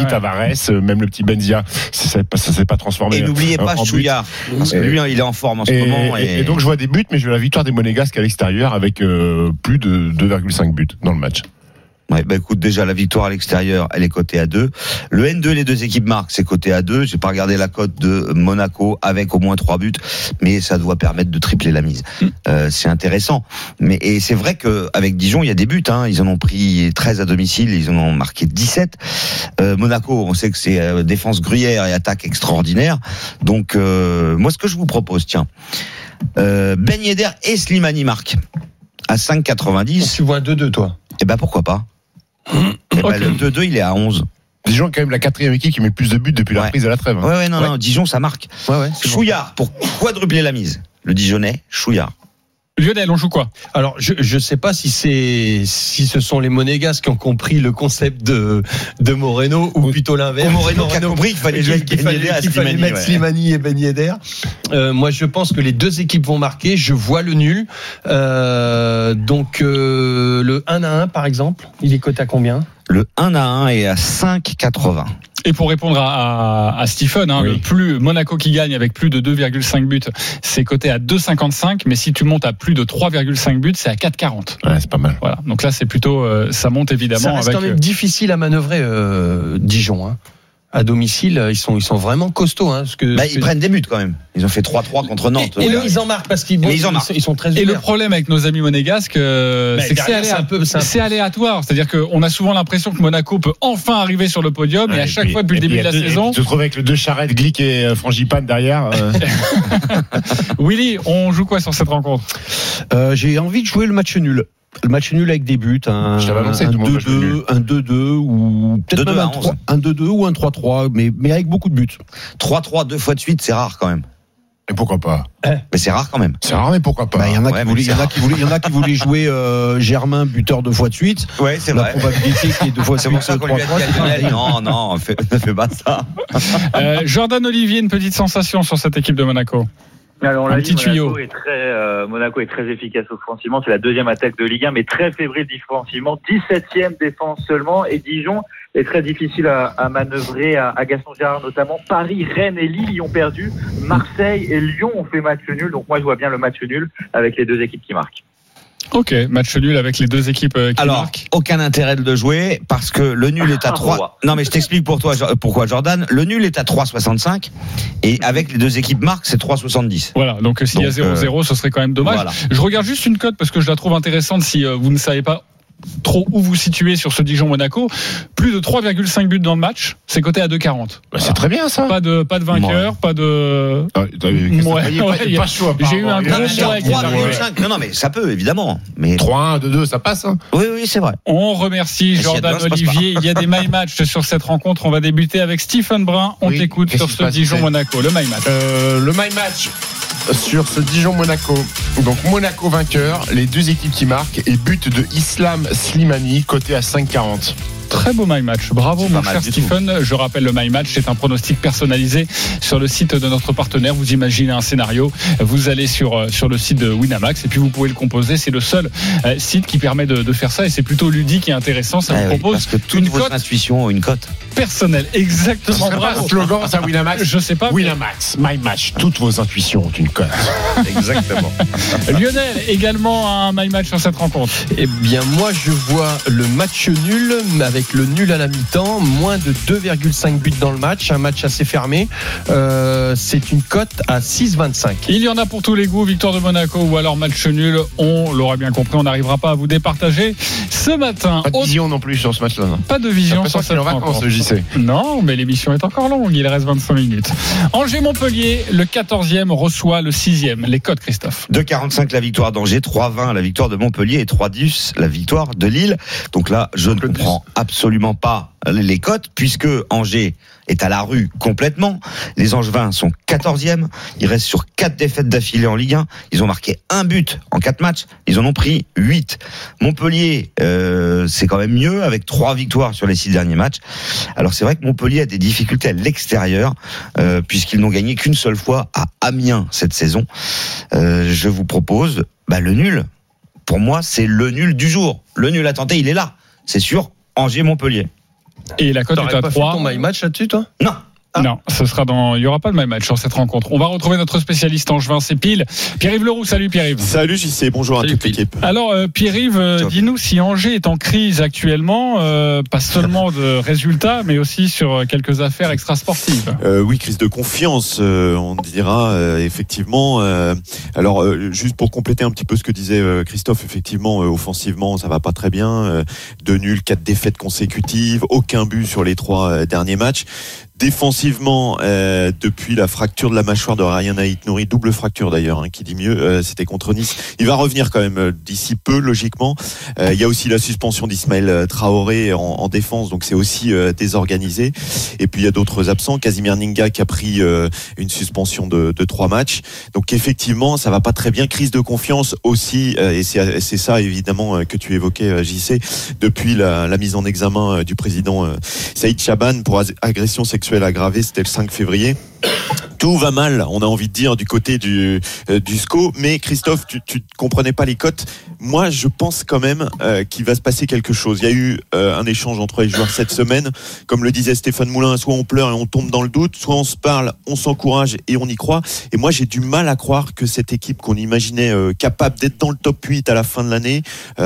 ouais. Tavares, euh, même le petit Benzia, ça ça s'est pas transformé. Et n'oubliez euh, pas but. Chouillard, parce que lui, hein, il est en forme en ce moment. et- donc je vois des buts, mais je veux la victoire des Monégasques à l'extérieur avec euh, plus de 2,5 buts dans le match. Ouais, bah écoute, déjà la victoire à l'extérieur, elle est cotée à 2. Le N2, les deux équipes marquent, c'est coté à 2. J'ai pas regardé la cote de Monaco avec au moins 3 buts, mais ça doit permettre de tripler la mise. Euh, c'est intéressant. Mais et c'est vrai que avec Dijon, il y a des buts. Hein. Ils en ont pris 13 à domicile, ils en ont marqué 17. Euh, Monaco, on sait que c'est euh, défense gruyère et attaque extraordinaire. Donc moi, ce que je vous propose, tiens, euh, Ben Yedder et Slimani marquent à 5,90. Tu vois un 2-2, toi Eh ben pourquoi pas Eh ben, Le 2-2, il est à 11. Dijon est quand même la quatrième équipe qui met plus de buts depuis la reprise de la trêve. hein. Ouais, ouais, non, non, Dijon, ça marque. Ouais, ouais. Chouillard, pour quadrupler la mise. Le Dijonais, Chouillard. Lionel, on joue quoi? Alors, je je sais pas si c'est si ce sont les Monégasques qui ont compris le concept de de Moreno ou plutôt l'inverse. Ou Moreno qui a compris qu'il fallait jouer fallait, qu'il fallait mettre ouais. Slimani et Ben Yedder. Euh, moi, je pense que les deux équipes vont marquer. Je vois le nul. Euh, donc euh, le 1 à 1 par exemple, il est coté à combien? Le 1 à 1 est à 5,80. Et pour répondre à, à, à Stephen, hein, Oui. le plus Monaco qui gagne avec plus de 2,5 buts, c'est coté à 2,55. Mais si tu montes à plus de 3,5 buts, c'est à 4,40. Ouais, c'est pas mal. Voilà. Donc là, c'est plutôt, euh, ça monte évidemment Ça reste avec. quand même euh, difficile à manœuvrer euh, Dijon. Hein. À domicile, ils sont ils sont vraiment costauds. Hein, parce que, Bah, ils que- prennent des buts quand même. Ils ont fait 3-3 contre Nantes. Et, et là, ils en marquent parce qu'ils bon, ils en ils, marquent. sont, ils sont très Et le problème avec nos amis monégasques, euh, Bah, c'est que c'est aléa- peu- aléatoire. C'est-à-dire qu'on a souvent l'impression que Monaco peut enfin arriver sur le podium, et Ouais, à chaque puis- fois depuis le et début de la deux- saison. et Tu te retrouves avec les deux charrettes, Glick et euh, Frangipane derrière. euh, [laughs] Willy, on joue quoi sur cette rencontre? Euh, J'ai envie de jouer le match nul. Le match nul avec des buts, un, annoncé, un tout le monde va jouer 2-2, un 2-2 ou peut-être 2-2 même à un 11. 3 un 2-2 ou un 3-3, mais, mais avec beaucoup de buts. 3-3 deux fois de suite, c'est rare quand même. et pourquoi pas? Mais c'est rare quand même. C'est rare, mais pourquoi pas? Bah, Il y en a Ouais, qui voulaient, il y en c'est a qui voulaient, il y en a qui voulaient jouer euh, Germain buteur deux fois de suite. Ouais, c'est La vrai. probabilité qui est deux fois de C'est suite. pour ça qu'on lui a dit à non, non, fais, [laughs] ne fais pas ça. Euh, Jordan Olivier, une petite sensation sur cette équipe de Monaco. Alors, on l'a dit, Monaco est très, euh, Monaco est très efficace offensivement. C'est la deuxième attaque de Ligue 1, mais très fébrile défensivement. 17e défense seulement. Et Dijon est très difficile à, à manœuvrer à, à Gaston Gérard notamment. Paris, Rennes et Lille y ont perdu. Marseille et Lyon ont fait match nul. Donc moi, je vois bien le match nul avec les deux équipes qui marquent. Ok, match nul avec les deux équipes euh, qui Alors, marquent. aucun intérêt de le jouer parce que le nul est à Ah, 3. Non, mais je t'explique pour toi, pourquoi Jordan. Le nul est à 3,65 et avec les deux équipes marques, c'est 3,70. Voilà, donc euh, s'il y a Donc, 0-0, ce serait quand même dommage. Voilà. Je regarde juste une cote parce que je la trouve intéressante si euh, vous ne savez pas trop où vous situez sur ce Dijon-Monaco. Plus de 3,5 buts dans le match, c'est coté à 2,40. Bah, c'est très bien ça. Pas de, pas de vainqueur, pas de. Ah, Ouais, ouais, pas chaud, J'ai eu un gros. Non, non, mais ça peut, évidemment. Mais 3-1, 2-2, ça passe. Hein. oui, oui, c'est vrai. On remercie Jordan Olivier. Il y a des my match sur cette rencontre. On va débuter avec Stephen Brun. On Oui, t'écoute sur ce Dijon-Monaco. Le my match. Euh, le my match sur ce Dijon-Monaco. Donc Monaco vainqueur, les deux équipes qui marquent et but de Islam Slimani, côté à 5,40. Très beau my match. Bravo, mon cher tout. Stephen. Je rappelle le my match. C'est un pronostic personnalisé sur le site de notre partenaire. Vous imaginez un scénario. Vous allez sur, euh, sur le site de Winamax et puis vous pouvez le composer. C'est le seul euh, site qui permet de, de faire ça et c'est plutôt ludique et intéressant. Ça Ah vous oui, propose parce que toutes une intuitions ont une cote. personnelle. Exactement. Bravo. slogan, ça, Winamax Je sais pas. Winamax, my match, toutes vos intuitions ont une cote. [laughs] Exactement. [laughs] Lionel, également un my match sur cette rencontre. Eh bien, moi, je vois le match nul, mais avec le nul à la mi-temps, moins de 2,5 buts dans le match, un match assez fermé. Euh, c'est une cote à 6,25. Il y en a pour tous les goûts, victoire de Monaco ou alors match nul. On l'aura bien compris, on n'arrivera pas à vous départager ce matin. Pas de vision non plus sur ce match-là. Pas de vision sur en vacances, rencontre. JC. Non, mais l'émission est encore longue, il reste 25 minutes. Angers-Montpellier, le 14e reçoit le 6e. Les codes, Christophe. 2,45 la victoire d'Angers, 3,20 la victoire de Montpellier et 3,10 la victoire de Lille. Donc là, je ne comprends absolument pas les cotes puisque Angers est à la rue complètement. Les Angevins sont 14e. Ils restent sur 4 défaites d'affilée en Ligue 1. Ils ont marqué un but en 4 matchs. Ils en ont pris 8. Montpellier, euh, c'est quand même mieux avec 3 victoires sur les 6 derniers matchs. Alors c'est vrai que Montpellier a des difficultés à l'extérieur euh, puisqu'ils n'ont gagné qu'une seule fois à Amiens cette saison. Euh, je vous propose bah, le nul. Pour moi, c'est le nul du jour. Le nul à tenter, il est là. C'est sûr, Angers-Montpellier. Et la cote est à pas fait 3. ton my match là-dessus, toi? Non. Non, ce sera dans. Il y aura pas de même match sur cette rencontre. On va retrouver notre spécialiste angevin, c'est Pile. Pierre-Yves Leroux, salut Pierre-Yves. Salut JC, bonjour Salut, à toute l'équipe. Alors euh, Pierre-Yves, euh, dis-nous si Angers est en crise actuellement, euh, pas seulement [laughs] de résultats, mais aussi sur quelques affaires extrasportives. Euh, oui, crise de confiance, euh, on dira euh, effectivement. euh, alors, euh, juste pour compléter un petit peu ce que disait euh, Christophe, effectivement, euh, offensivement, ça va pas très bien. euh, deux nuls, quatre défaites consécutives, aucun but sur les trois euh, derniers matchs. Défensivement, euh, depuis la fracture de la mâchoire de Ryan Nouri, double fracture d'ailleurs, hein, qui dit mieux, euh, c'était contre Nice. Il va revenir quand même euh, d'ici peu, logiquement. Euh, il y a aussi la suspension d'Ismaël euh, Traoré en, en défense, donc c'est aussi euh, désorganisé. Et puis il y a d'autres absents, Casimir Ninga qui a pris une suspension de, de trois matchs. Donc effectivement, ça va pas très bien. Crise de confiance aussi, et c'est ça évidemment que tu évoquais, JC, depuis la, la mise en examen du président Saïd Chaban pour agression sexuelle aggravée, c'était le 5 février. Tout va mal, on a envie de dire, du côté du, euh, du SCO. Mais Christophe, tu, tu comprenais pas les cotes. Moi, je pense quand même euh, qu'il va se passer quelque chose. Il y a eu euh, un échange entre les joueurs cette semaine. Comme le disait Stéphane Moulin, soit on pleure et on tombe dans le doute, soit on se parle, on s'encourage et on y croit. Et moi, j'ai du mal à croire que cette équipe qu'on imaginait capable d'être dans le top 8 à la fin de l'année,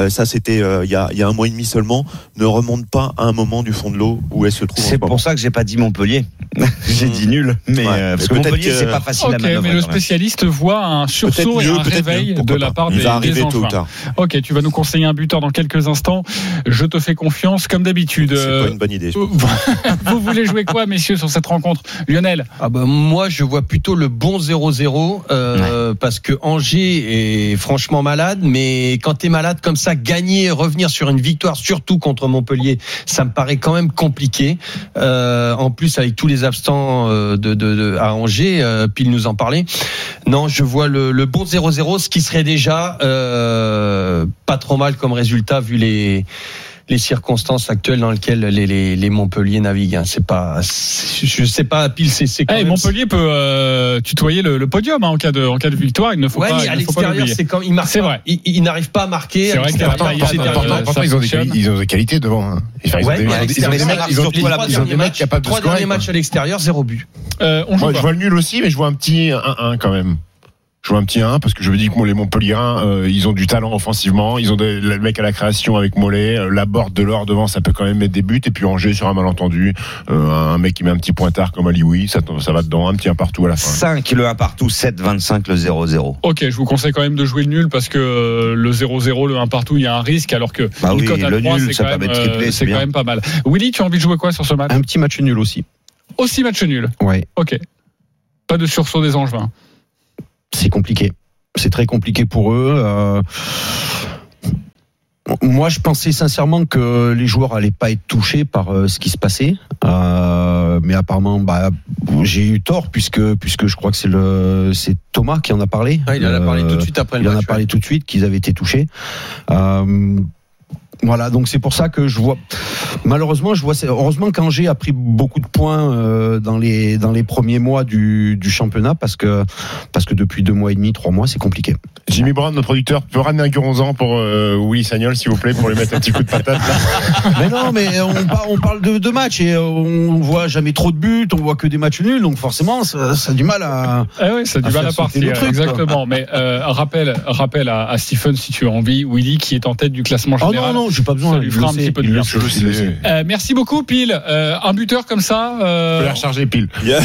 ça c'était il y, a, il y a un mois et demi seulement, ne remonte pas à un moment du fond de l'eau où elle se trouve. C'est moment. pour ça que j'ai pas dit Montpellier. [laughs] j'ai dit nul. Mais mais que peut-être Montpellier, que- c'est pas facile à Ok, manœuvrer. mais le spécialiste voit un sursaut et mieux, un réveil de la part des, des arriver tôt ou Angevins. tard. Ok, tu vas nous conseiller un buteur dans quelques instants. Je te fais confiance, comme d'habitude. C'est Euh, pas une bonne idée. je [laughs] Vous voulez jouer quoi, messieurs, sur cette rencontre Lionel? Ah bah, moi, je vois plutôt le bon 0-0 euh, parce que Angers est franchement malade. Mais quand tu es malade comme ça, gagner, revenir sur une victoire, surtout contre Montpellier, ça me paraît quand même compliqué. Euh, en plus, avec tous les absents euh, de, de, à Angers, euh, Pile nous en parlait. Non, je vois le, le bon 0-0, ce qui serait déjà euh, pas trop mal comme résultat vu les les circonstances actuelles dans lesquelles les, les, les Montpellier naviguent. hein. C'est pas, je sais pas, pile, c'est c'est quand Eh, Montpellier peut euh, tutoyer le, le podium hein, en, cas de, en cas de victoire. Il ne faut Ouais, pas, mais à pas l'extérieur, c'est comme pas. vrai. Il, il n'arrive pas à marquer. C'est à vrai ils, ont des, ils qualités devant. hein. Ils ont des- ils ils mecs- ils ils capables de Trois derniers matchs à l'extérieur, zéro but. Euh, on joue Moi, pas. je vois le nul aussi, mais je vois un petit 1-1 quand même. Je joue un petit 1 parce que je me dis que les Montpellierins, euh, ils ont du talent offensivement. Ils ont des, le mec à la création avec Mollet. Euh, la borde de l'or devant, ça peut quand même mettre des buts. Et puis Angers sur un malentendu. Euh, un mec qui met un petit pointard comme Ali Oui, ça, ça va dedans. Un petit 1 partout à la fin. 5 le 1 partout, 7, 25 le 0-0. Ok, je vous conseille quand même de jouer le nul parce que euh, le 0-0, le 1 partout, il y a un risque alors que Bah oui, le 3, nul, c'est ça quand, même, permet de tripler, euh, c'est c'est quand même pas mal. Willy, tu as envie de jouer quoi sur ce match? Un petit match nul aussi. Aussi match nul? Ouais. Ok. Pas de sursaut des Angevins. C'est compliqué. C'est très compliqué pour eux. Euh, Moi, je pensais sincèrement que les joueurs allaient pas être touchés par euh, ce qui se passait, Euh, mais apparemment, bah, j'ai eu tort puisque puisque je crois que c'est le c'est Thomas qui en a parlé. Ah, il en a parlé tout de suite après le Il en a parlé tout de suite qu'ils avaient été touchés. Euh, voilà, donc c'est pour ça que je vois. Malheureusement, je vois. Heureusement qu'Angers a pris beaucoup de points euh, dans les dans les premiers mois du, du championnat parce que parce que depuis deux mois et demi, trois mois, c'est compliqué. Jimmy Brown, notre producteur, peut ramener un guronzan pour euh, Willy Sagnol, s'il vous plaît, pour lui mettre un petit coup de patate. là. [laughs] mais non, mais on, par- on parle de, de matchs et on voit jamais trop de buts, on voit que des matchs nuls, donc forcément, ça, ça a du mal à. Eh oui, ça a du à mal à sauter partir. truc, exactement. Mais euh, rappel, rappel à, à Stephen si tu as envie, Willy qui est en tête du classement Oh général. non, non, j'ai pas besoin. Ça lui fera un petit peu de bien. Euh, merci beaucoup, Pile. Euh, un buteur comme ça. euh, Faut la recharger pile. Il y, a,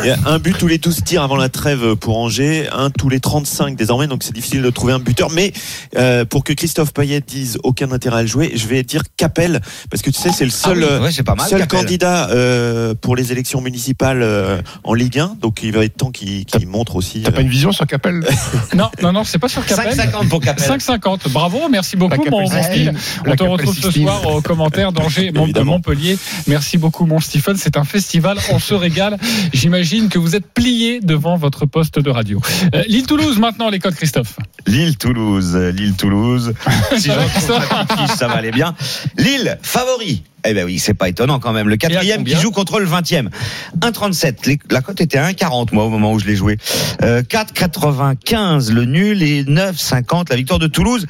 il y a un but tous les 12 tirs avant la trêve pour Angers, un tous les 35 désormais, donc c'est difficile de trouver un buteur. Mais euh, pour que Christophe Payet dise aucun intérêt à le jouer, je vais dire Capel, parce que tu sais, c'est le seul, Ah oui, ouais, c'est pas mal, seul Capel. candidat euh, pour les élections municipales euh, en Ligue 1, donc il va être temps qu'il montre aussi. T'as pas une vision sur Capel? [laughs] Non, non, non, c'est pas sur Capel. 5,50 pour Capel. 5,50. Bravo, merci beaucoup, Capel mon, mon Sistine. On te retrouve ce soir aux commentaires d'Angers. [laughs] Montpellier. Merci beaucoup, mon Stephen. C'est un festival, on se régale. J'imagine que vous êtes plié devant votre poste de radio. Euh, Lille-Toulouse, maintenant, les codes, Christophe. Lille-Toulouse, Lille-Toulouse. [laughs] si je retrouve ça va aller bien. Lille, favori. Eh ben oui, c'est pas étonnant quand même. Le quatrième qui joue contre le 20e. 1,37. Les- La cote était à 1,40 moi au moment où je l'ai joué. Euh, 4,95 le nul et 9,50 la victoire de Toulouse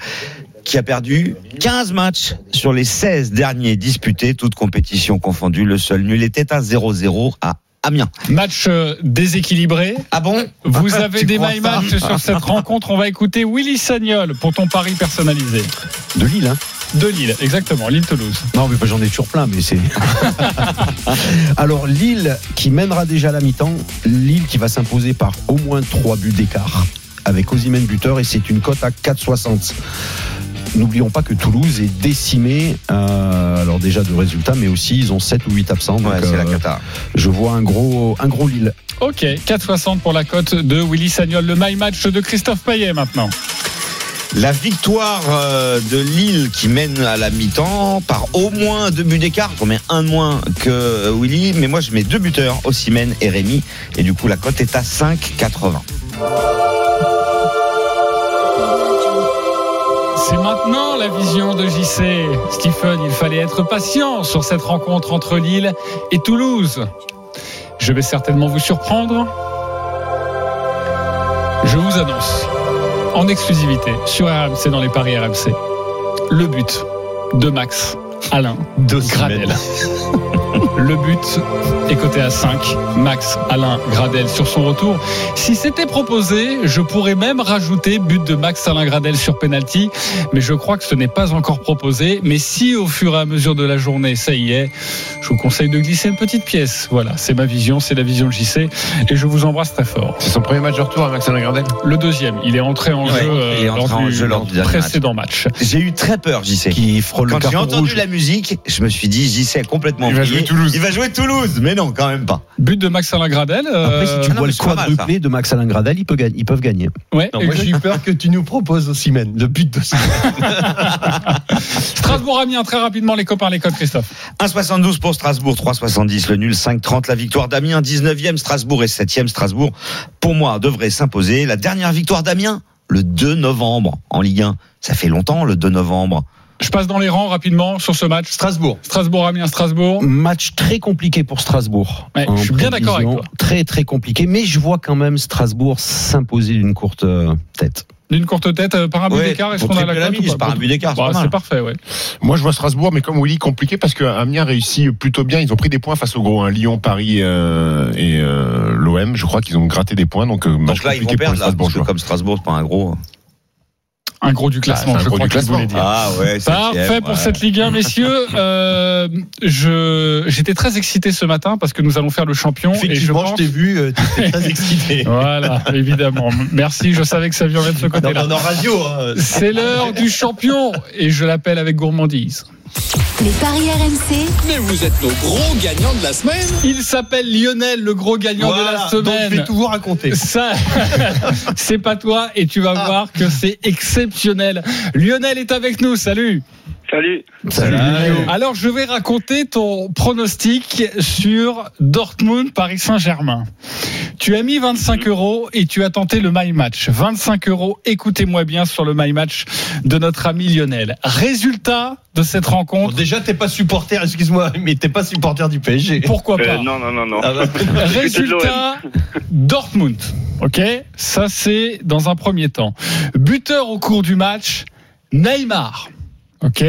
qui a perdu 15 matchs sur les 16 derniers disputés, toutes compétitions confondues. Le seul nul était à 0-0 à Amiens. Match euh, déséquilibré. Ah bon? Vous [laughs] avez des my match sur cette [laughs] rencontre. On va écouter Willy Sagnol pour ton pari personnalisé. De Lille, hein. De Lille, exactement. Lille-Toulouse. Non, mais j'en ai toujours plein, mais c'est. [laughs] Alors, Lille qui mènera déjà à la mi-temps. Lille qui va s'imposer par au moins 3 buts d'écart avec Osimhen buteur et c'est une cote à 4,60. N'oublions pas que Toulouse est décimé, euh, alors déjà de résultats, mais aussi ils ont 7 ou 8 absents. Donc, Ouais, c'est la euh, cata. je vois un gros, un gros Lille. Ok, 4,60 pour la cote de Willy Sagnol. Le my match de Christophe Payet maintenant. La victoire euh, de Lille qui mène à la mi-temps par au moins deux buts d'écart. On met un de moins que Willy, mais moi je mets deux buteurs, Ossimène et Rémi. Et du coup la cote est à 5,80. C'est maintenant la vision de JC. Stephen, il fallait être patient sur cette rencontre entre Lille et Toulouse. Je vais certainement vous surprendre. Je vous annonce en exclusivité sur RMC dans les paris RMC le but de Max Alain Gradel. [laughs] Le but est coté à 5. Max Alain Gradel sur son retour. Si c'était proposé, je pourrais même rajouter but de Max Alain Gradel sur penalty, mais je crois que ce n'est pas encore proposé. Mais si au fur et à mesure de la journée, ça y est, je vous conseille de glisser une petite pièce. Voilà, c'est ma vision, c'est la vision de JC, et je vous embrasse très fort. C'est son premier match de retour à Maxime Gardel Le deuxième, il est entré en Ouais, jeu euh, il est entré lors en du jeu lors du précédent match. J'ai eu très peur, JC. Qui frôle le Quand j'ai entendu rouge. la musique, je me suis dit JC est complètement vrillé. Jouer Toulouse. Il va jouer Toulouse, mais non, quand même pas. But de Max Alain Gradel. euh, Après, si tu non, vois le quadruplé de Max Alain Gradel, ils peuvent gagner. Ils peuvent gagner. ouais, Non, moi j'ai eu peur que tu nous proposes Ossimène, le but de [laughs] Strasbourg-Amiens, très rapidement, les copains, les codes, Christophe. 1,72 pour Strasbourg, 3,70 le nul, 5,30 la victoire d'Amiens, 19e Strasbourg et 7e Strasbourg. Pour moi, devrait s'imposer. La dernière victoire d'Amiens, le 2 novembre en Ligue 1. Ça fait longtemps, le 2 novembre. Je passe dans les rangs rapidement sur ce match. Strasbourg. Strasbourg-Amiens, Strasbourg. Match très compliqué pour Strasbourg. Ouais, je suis bien d'accord avec toi. Très très compliqué, mais je vois quand même Strasbourg s'imposer d'une courte euh, tête. D'une courte tête euh, par un but Ouais, d'écart, est-ce qu'on a la la mise, pas par un but d'écart, c'est Bah, parfait, ouais. Moi, je vois Strasbourg, mais comme Willy, compliqué parce que Amiens réussit plutôt bien. Ils ont pris des points face au gros, hein, Lyon, Paris euh, et euh, l'OM. Je crois qu'ils ont gratté des points. Donc, match Donc là, ils vont compliqué pour perdre, parce que Strasbourgeois. comme Strasbourg, c'est pas un gros. Un gros du classement, Ah, c'est un je gros crois du que je voulais classement. dire. Ah ouais, Parfait pour cette Ligue 1, messieurs. [laughs] Euh, je j'étais très excité ce matin parce que nous allons faire le champion et je Effectivement, je t'ai vu, euh, très [laughs] excité. Voilà, évidemment. Merci, je savais que ça viendrait de ce côté-là. mais en radio, hein. C'est l'heure du champion et je l'appelle avec gourmandise. Les paris RMC, Mais vous êtes nos gros gagnants de la semaine. Il s'appelle Lionel, le gros gagnant de la donc je semaine. vais tout vous raconter. Ça, [laughs] c'est pas toi et tu vas voir que c'est exceptionnel. Lionel est avec nous, salut. Salut. Alors je vais raconter ton pronostic sur Dortmund Paris Saint-Germain. Tu as mis 25 euros et tu as tenté le My Match. 25 euros, écoutez-moi bien sur le My Match de notre ami Lionel. Résultat de cette Bon, rencontre, déjà, t'es pas supporter, excuse-moi, mais t'es pas supporter du PSG. pourquoi Euh, pas? non, non, non, non. Ah bah. [laughs] Résultat, Dortmund. Ok, ça c'est dans un premier temps. Buteur au cours du match, Neymar. Ok.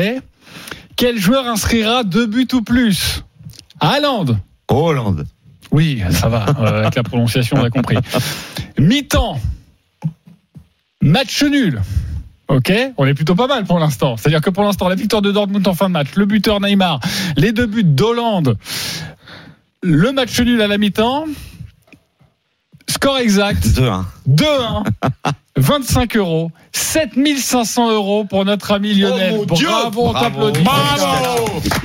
Quel joueur inscrira deux buts ou plus? Haaland. Hollande. Oui, ça va. euh, avec la prononciation, on a compris. Mi-temps. Match nul. Ok, on est plutôt pas mal pour l'instant. C'est-à-dire que pour l'instant, la victoire de Dortmund en fin de match, le buteur Neymar, les deux buts d'Hollande, le match nul à la mi-temps, score exact 2-1. 2-1, 25 euros, 7500 euros pour notre ami Lionel. Oh mon Dieu Bravo, on Bravo. t'applaudit.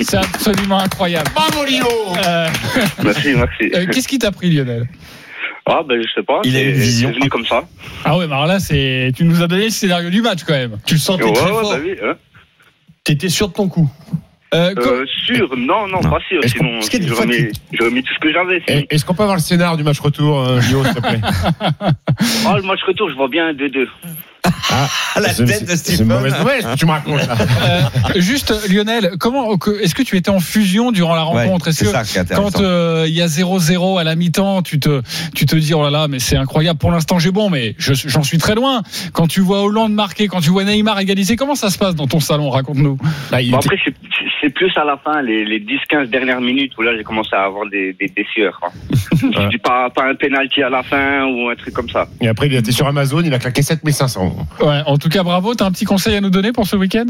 C'est absolument incroyable. Bravo, Lino Euh, [laughs] Merci, merci. euh, Qu'est-ce qui t'a pris Lionel? Ah, ben, je sais pas. Il a une vision. Venu comme ça. Ah ouais, mais alors là, c'est, tu nous as donné le scénario du match quand même. Tu le sentais Ouais, très ouais, fort. bah oui. Hein. T'étais sûr de ton coup. Euh, Euh, sûr, non, non, pas sûr. Est-ce qu'on- Sinon, fois mis, j'aurais mis tout ce que j'avais. Et- Est-ce qu'on peut avoir le scénar du match retour, euh, Lio, s'il te plaît Ah, [laughs] [laughs] le match retour, je vois bien un 2-2. Ah, [laughs] la C'est- tête de c'est- C'est mauvaise Stephen. nouvelle ce que tu me racontes là. euh, juste, Lionel, comment, que- est-ce que tu étais en fusion durant la Ouais, rencontre? Est-ce c'est que quand euh, il y a 0-0 à la mi-temps, tu te, tu te dis oh là là, mais c'est incroyable. Pour l'instant, j'ai bon, mais je- j'en suis très loin. Quand tu vois Hollande marquer, quand tu vois Neymar égaliser, comment ça se passe dans ton salon? Raconte-nous. Après, c'est- plus à la fin, les, les 10-15 dernières minutes, où là, j'ai commencé à avoir des, des, des sueurs. quoi. [laughs] Je dis pas, pas un penalty à la fin ou un truc comme ça. Et après, il était sur Amazon, il a claqué 7500. Ouais, en tout cas, bravo. T'as un petit conseil à nous donner pour ce week-end?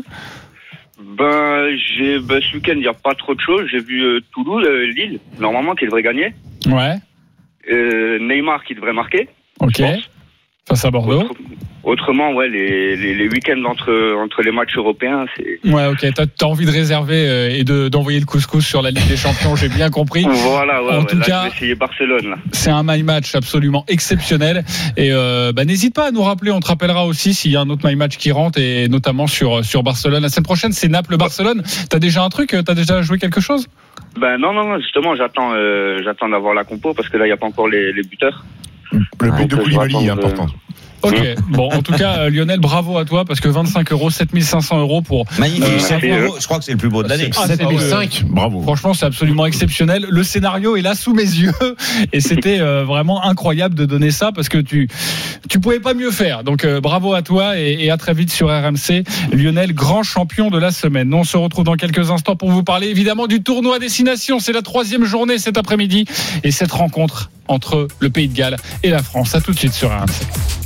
Ben, j'ai, ben, ce week-end, il n'y a pas trop de choses. J'ai vu euh, Toulouse, euh, Lille, normalement, qui devrait gagner. Ouais. Euh, Neymar qui devrait marquer. Ok. je pense. Face à Bordeaux. Autre- autrement, ouais, les, les, les week-ends entre, entre les matchs européens, c'est. Ouais, ok. T'as as envie de réserver euh, et de- d'envoyer le couscous sur la Ligue des Champions, j'ai bien compris. Voilà, ouais, En ouais, tout là, cas- je vais Barcelone. C'est un my match absolument exceptionnel. Et euh, bah, n'hésite pas à nous rappeler. On te rappellera aussi s'il y a un autre my match qui rentre et notamment sur sur Barcelone. La semaine prochaine, c'est Naples-Barcelone. T'as déjà un truc T'as déjà joué quelque chose? Ben, non, non, non, justement, j'attends, euh, j'attends d'avoir la compo parce que là, il n'y a pas encore les, les buteurs. Le but de Koulibaly est important. Ok. Bon, en tout cas, euh, Lionel, bravo à toi parce que 25 euros, 7500 euros pour. Magnifique. Euh, beau- je crois que c'est le plus beau de l'année. Ah, c'est- 7005, bravo. Franchement, c'est absolument exceptionnel. Le scénario est là sous mes yeux [laughs] et c'était euh, vraiment incroyable de donner ça parce que tu tu pouvais pas mieux faire. Donc euh, bravo à toi et, et à très vite sur RMC. Lionel, grand champion de la semaine. Nous, on se retrouve dans quelques instants pour vous parler évidemment du tournoi Destination. C'est la troisième journée cet après-midi et cette rencontre entre le Pays de Galles et la France. À tout de suite sur RMC.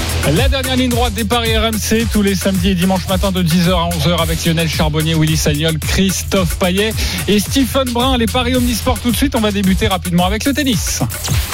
La dernière ligne droite des paris RMC tous les samedis et dimanches matin de 10h à 11h avec Lionel Charbonnier, Willy Sagnol, Christophe Payet et Stephen Brun. Les paris omnisports tout de suite. On va débuter rapidement avec le tennis.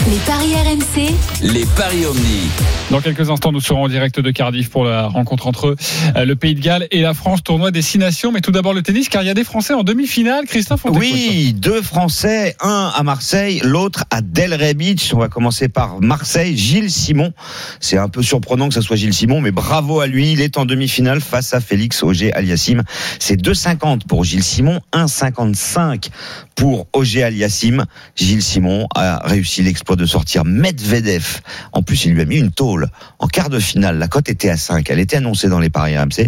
Les paris RMC, Les paris Omni. Dans quelques instants, nous serons en direct de Cardiff pour la rencontre entre euh, le Pays de Galles et la France, tournoi Destination. Mais tout d'abord le tennis, car il y a des Français en demi-finale. Christophe, on. Oui, deux Français, un à Marseille, l'autre à Delray Beach. On va commencer par Marseille, Gilles Simon. C'est un peu surprenant que ce soit Gilles Simon, mais bravo à lui. Il est en demi-finale face à Félix Auger Aliassim. C'est 2,50 pour Gilles Simon, 1,55 pour Auger Aliassim. Gilles Simon a réussi l'exploit de sortir Medvedev. En plus, il lui a mis une tôle. En quart de finale, la cote était à 5. Elle était annoncée dans les paris RMC.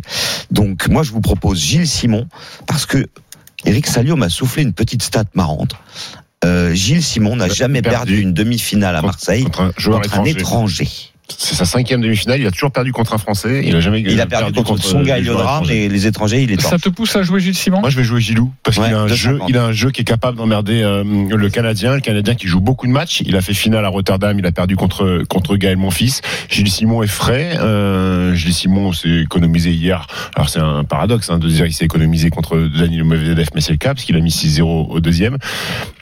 Donc, moi, je vous propose Gilles Simon parce que Eric Salio m'a soufflé une petite stat marrante. Euh, Gilles Simon n'a jamais perdu. perdu une demi-finale à Marseille contre un joueur contre un étranger. C'est sa cinquième demi-finale. Il a toujours perdu contre un Français. Il a jamais Il a perdu contre joueurs Liodra, étrangers. mais les étrangers, il est temps. Ça te pousse à jouer Gilles Simon? Moi, je vais jouer Gilou parce Ouais, qu'il a un 2,50. jeu, il a un jeu qui est capable d'emmerder euh, le Canadien, le Canadien qui joue beaucoup de matchs. Il a fait finale à Rotterdam, il a perdu contre contre Gaël Monfils. Gilles Simon est frais. Euh, Gilles Simon s'est économisé hier. Alors c'est un paradoxe hein, de dire qu'il s'est économisé contre Daniel Medvedev, mais c'est le cas parce qu'il a mis 6-0 au deuxième.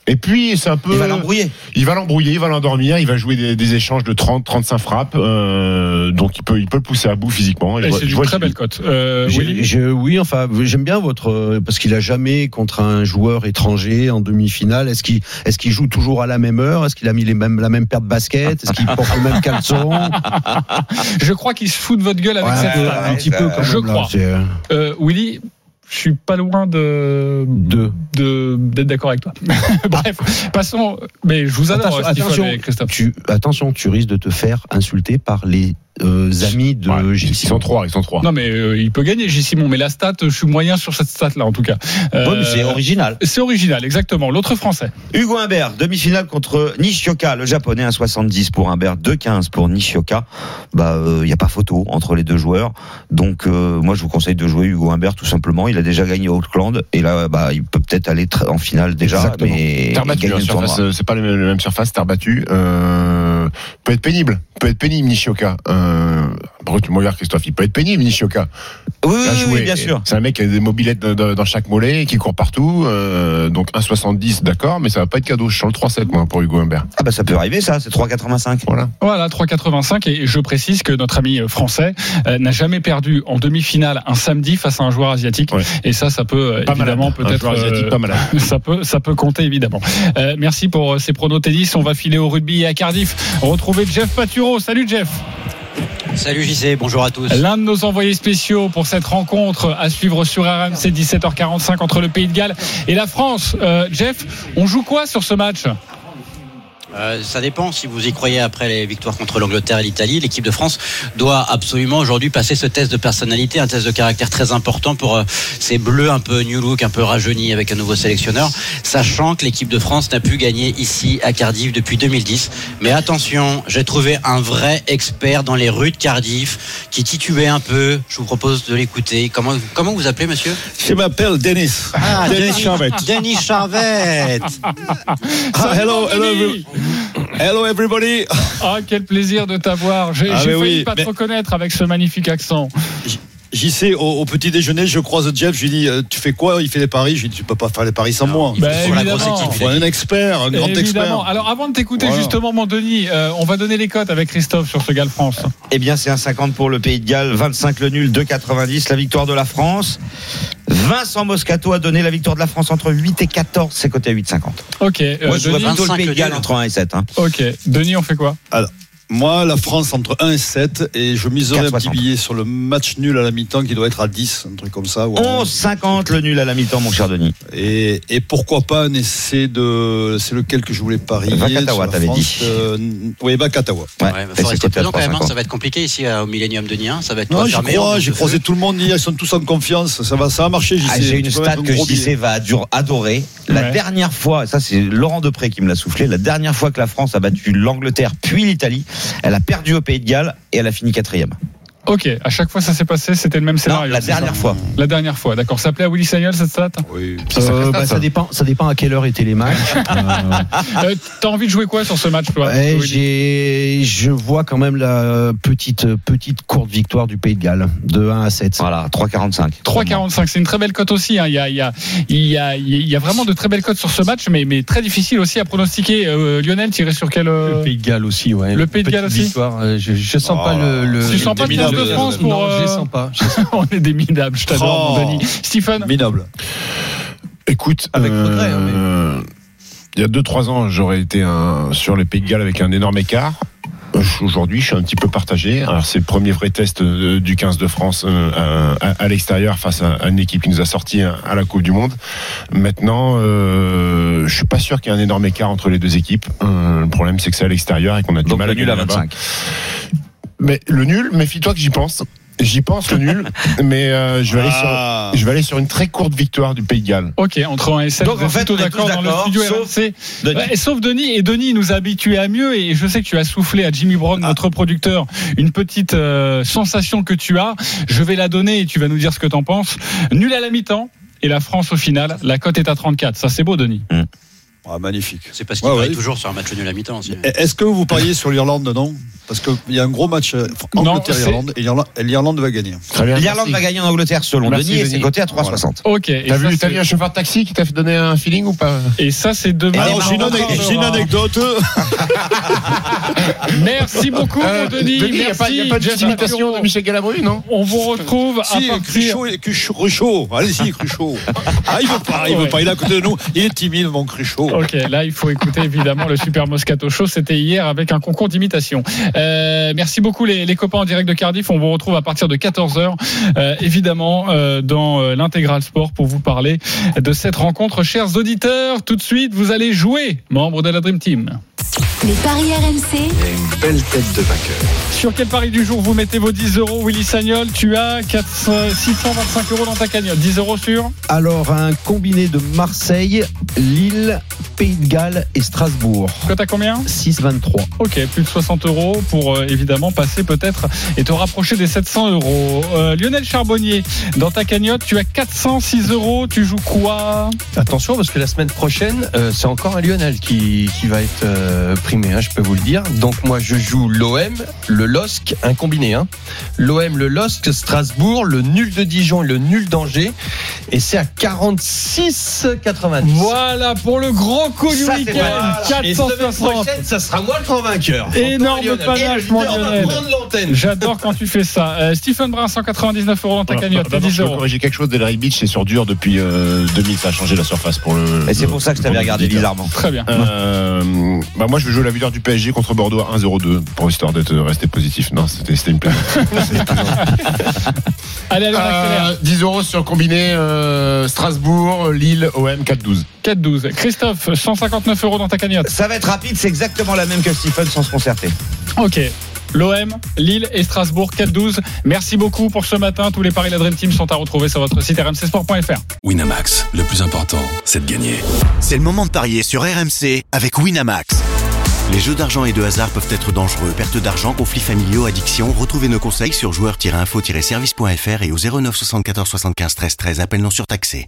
Et puis c'est un peu. Il va l'embrouiller. Il va l'embrouiller, il va l'endormir, il va jouer des, des échanges de 30, 35 frappes. Euh, donc il peut, il peut le pousser à bout physiquement. Et Et je vois- C'est je une très belle cote. Euh, je- oui, enfin, j'aime bien votre euh, parce qu'il a jamais contre un joueur étranger en demi-finale. Est-ce qu'il est-ce qu'il joue toujours à la même heure? Est-ce qu'il a mis les mêmes la même paire de baskets? Est-ce qu'il porte le même caleçon? [laughs] Je crois qu'il se fout de votre gueule avec Ouais, cette un stat. petit peu quand Je même, là, crois. euh, Euh, Willy, je suis pas loin de d'être d'accord avec toi. [laughs] Bref, passons. Mais je vous adore, Attention, Christophe. tu, attention, tu risques de te faire insulter par les euh, amis de Ouais, ils Simon. sont trois, ils sont trois. Non, mais euh, il peut gagner, Gilles Simon. Mais la stat, je suis moyen sur cette stat-là, en tout cas. Euh, Ouais, c'est original. C'est original, exactement. L'autre français. Hugo Humbert, demi-finale contre Nishioka, le japonais, 1,70 pour Humbert, 2,15 pour Nishioka. Bah, il n'y a pas photo entre les deux joueurs. Donc, euh, moi, je vous conseille de jouer Hugo Humbert, tout simplement. Il a déjà gagné Auckland. Et là, bah, il peut peut-être aller en finale déjà. Exactement. Mais Terre battue, hein, euh, c'est pas la même, la même surface, terre battue. Euh, peut être pénible, peut être pénible Nishioka. Euh, pourquoi tu me regardes Christophe Il peut être pénible Nishioka. Oui, oui, bien sûr. C'est un mec qui a des mobilettes dans chaque mollet, qui court partout. Euh, donc 1,70 d'accord, mais ça va pas être cadeau. Je sens le 3,7 moi pour Hugo Humbert. Ah, bah, ça peut arriver, ça. C'est 3,85. Voilà. Voilà, 3,85. Et je précise que notre ami euh, français euh, n'a jamais perdu en demi-finale un samedi face à un joueur asiatique. Ouais. Et ça, ça peut euh, Pas évidemment peut-être. euh, pas malade. [laughs] ça peut, ça peut compter évidemment. Euh, merci pour euh, ces pronos tennis. On va filer au rugby et à Cardiff. Retrouver Jeff Paturo. Salut Jeff. Salut JC, bonjour à tous. L'un de nos envoyés spéciaux pour cette rencontre à suivre sur RMC 17h45 entre le Pays de Galles et la France. Euh, Jeff, on joue quoi sur ce match? Euh, ça dépend si vous y croyez après les victoires contre l'Angleterre et l'Italie. L'équipe de France doit absolument aujourd'hui passer ce test de personnalité, un test de caractère très important pour euh, ces bleus un peu new look, un peu rajeunis avec un nouveau sélectionneur, sachant que l'équipe de France n'a pu gagner ici à Cardiff depuis 2010. Mais attention, j'ai trouvé un vrai expert dans les rues de Cardiff qui titubait un peu. Je vous propose de l'écouter. Comment, comment vous appelez, monsieur? Je m'appelle Denis. Ah, Denis Charvet. Denis Charvet. Ah, hello, hello, hello everybody. Ah, quel plaisir de t'avoir. J'ai Ah, failli oui, pas te mais- reconnaître avec ce magnifique accent. J'y sais, au, au petit déjeuner, je croise Jeff, je lui dis, euh, tu fais quoi? Il fait les paris. Je lui dis, tu peux pas faire les paris sans moi. il Ben, équipe. Il faut un expert, un grand Évidemment. expert. Alors avant de t'écouter Voilà. justement mon Denis, euh, on va donner les cotes avec Christophe sur ce Galles France. Eh bien, c'est un 50 pour le Pays de Galles, 25 le nul, 2,90 la victoire de la France. Vincent Moscato a donné la victoire de la France entre 8 et 14, c'est coté à 8,50. Ok, euh, Moi, je vois Denis. plutôt le 25 Pays de le Galles nul. entre 1 et 7. Hein. Ok, Denis, on fait quoi? Alors, moi, la France entre 1 et 7, et je miserai un petit 4,60. billet sur le match nul à la mi-temps qui doit être à 10, un truc comme ça. ou à 11. 11,50 le nul à la mi-temps, mon cher Denis. Et, et pourquoi pas un essai de. C'est lequel que je voulais parier la t'avais France, dit. euh, oui, Vakatawa. Ouais, Ouais, bah, faut rester prudent quand même, hein, 3,50. ça va être compliqué ici euh, au Millennium de Nien, ça va être Non, j'y crois, j'ai croisé fait. tout le monde hier, ils sont tous en confiance. Ça va, ça va marcher, j'y Ah, sais. J'ai une stat que JC va adorer. La dernière fois, ça c'est Laurent Depré qui me l'a soufflé, la dernière fois que la France a battu l'Angleterre puis l'Italie, elle a perdu au Pays de Galles et elle a fini quatrième. Ok, à chaque fois ça s'est passé, c'était le même Non, scénario. la dernière fois. La dernière fois, d'accord. Ça plaît à Willy Sagnol cette stat? Oui. Euh, bah, ça dépend, ça dépend à quelle heure étaient les matchs. Euh, [laughs] Euh, T'as envie de jouer quoi sur ce match, toi ouais, Willy? j'ai, je vois quand même la petite, petite courte victoire du Pays de Galles de 1 à 7. Voilà, 3,45. 3,45, c'est une très belle cote aussi. hein. Il, y a, il, y a, il, y a, il y a vraiment de très belles cotes sur ce match, mais, mais très difficile aussi à pronostiquer. Euh, Lionel, tiré sur quel euh, Le Pays de Galles aussi, ouais. Le Pays de Galles aussi? victoire, euh, je, je sens Oh. pas le, le. Tu sens pas le 15 de minable. France pour. Non, je euh, les sens pas. On est des minables, je t'adore, Oh. mon Denis. Stephen Minable. Écoute, Avec euh, regret, hein, mais- il y a 2-3 ans, j'aurais été un, sur les Pays de Galles avec un énorme écart. Euh, Aujourd'hui, je suis un petit peu partagé. Alors, c'est le premier vrai test euh, du 15 de France euh, à, à l'extérieur face à, une équipe qui nous a sorti à, la Coupe du Monde. Maintenant, euh, je suis pas sûr qu'il y ait un énorme écart entre les deux équipes. Euh, le problème, c'est que c'est à l'extérieur et qu'on a du Donc mal à gagner à là-bas. 25. Mais le nul, méfie-toi que j'y pense. J'y pense le nul, [laughs] mais euh, je, vais aller Ah. sur, je vais aller sur une très courte victoire du Pays de Galles. Ok, entre 1 et 7, Donc, vous en fait, plutôt on est d'accord dans le studio sauf RMC. Denis. Sauf Denis, et Denis nous a habitués à mieux, et je sais que tu as soufflé à Jimmy Brown, Ah. notre producteur, une petite euh, sensation que tu as. Je vais la donner et tu vas nous dire ce que t'en penses. Nul à la mi-temps. Et la France au final, la cote est à 34. Ça c'est beau, Denis. Ah, magnifique. C'est parce qu'il Ouais, parie ouais. toujours sur un match nul à mi-temps aussi. Est-ce que vous pariez sur l'Irlande, non? Parce qu'il y a un gros match euh, Angleterre-Irlande et l'Irlande- va gagner. L'Irlande va gagner en Angleterre selon Merci, Denis et c'est coté à 3,60. Ok. Et T'as vu, vu un chauffeur de taxi qui t'a fait donner un feeling ou pas? Et ça, c'est demain. Alors, j'ai une, anecdote. [laughs] Merci beaucoup, Euh, Denis. Denis, il n'y a pas, y a Merci, pas de Lapiro. de Michel Galabru, non? On vous retrouve à Si, partir. Cruchot, allez-y, Cruchot. [laughs] Ah, il veut pas, il veut pas, il est à côté de nous. Il est timide, mon Cruchot. Ok, là il faut écouter évidemment le Super Moscato Show. C'était hier avec un concours d'imitation. Euh, merci beaucoup les, copains en direct de Cardiff. On vous retrouve à partir de 14h, euh, évidemment euh, dans euh, l'intégral sport pour vous parler de cette rencontre. Chers auditeurs, tout de suite vous allez jouer, membre de la Dream Team. Les paris RMC, Il y a une belle tête de vainqueur. Sur quel pari du jour vous mettez vos 10 euros, Willy Sagnol Tu as 4, euh, 625 euros dans ta cagnotte. 10 euros sur Alors, un combiné de Marseille, Lille, Pays de Galles et Strasbourg. Cote à combien 6,23. Ok, plus de 60 euros pour euh, évidemment passer peut-être et te rapprocher des 700 euros. Euh, Lionel Charbonnier, dans ta cagnotte, tu as 406 euros. Tu joues quoi? Attention parce que la semaine prochaine, euh, c'est encore un Lionel qui, qui va être euh, primé, hein, je peux vous le dire. Donc moi je joue l'OM, le LOSC, un combiné. Hein. L'OM, le LOSC, Strasbourg, le nul de Dijon et le nul d'Angers. Et c'est à 46,90. Voilà pour le gros coup du week-end. pas mal. Et semaine 460. prochaine, ça sera moi le grand vainqueur. Énorme panache, Et mon. J'adore quand tu fais ça. Euh, Stephen Brun, 199 euros dans ta Voilà. cagnotte. D'abord, 10 je euros. corriger quelque chose. Delray Beach, c'est sur dur depuis euh, 2000. Ça a changé la surface pour le. Et c'est pour ça que je t'avais regardé bizarrement. Très bien. Euh, bah moi, je vais jouer la victoire du PSG contre Bordeaux à 1-0-2 pour histoire d'être resté positif. Non, c'était c'était une plainte. [laughs] [laughs] Allez, allez, on accélère. Euh, 10 euros sur combiné euh, Strasbourg, Lille, OM 4-12. 4-12. Christophe, 159 euros dans ta cagnotte. Ça va être rapide, c'est exactement la même que Stephen sans se concerter. Ok. L'OM, Lille et Strasbourg 4-12. Merci beaucoup pour ce matin. Tous les paris de la Dream Team sont à retrouver sur votre site rmcsport.fr. Winamax, le plus important, c'est de gagner. C'est le moment de parier sur RMC avec Winamax. Les jeux d'argent et de hasard peuvent être dangereux. Perte d'argent, conflits familiaux, addiction. Retrouvez nos conseils sur joueurs-info-service.fr et au 09 74 75 13 13. Appel non surtaxé.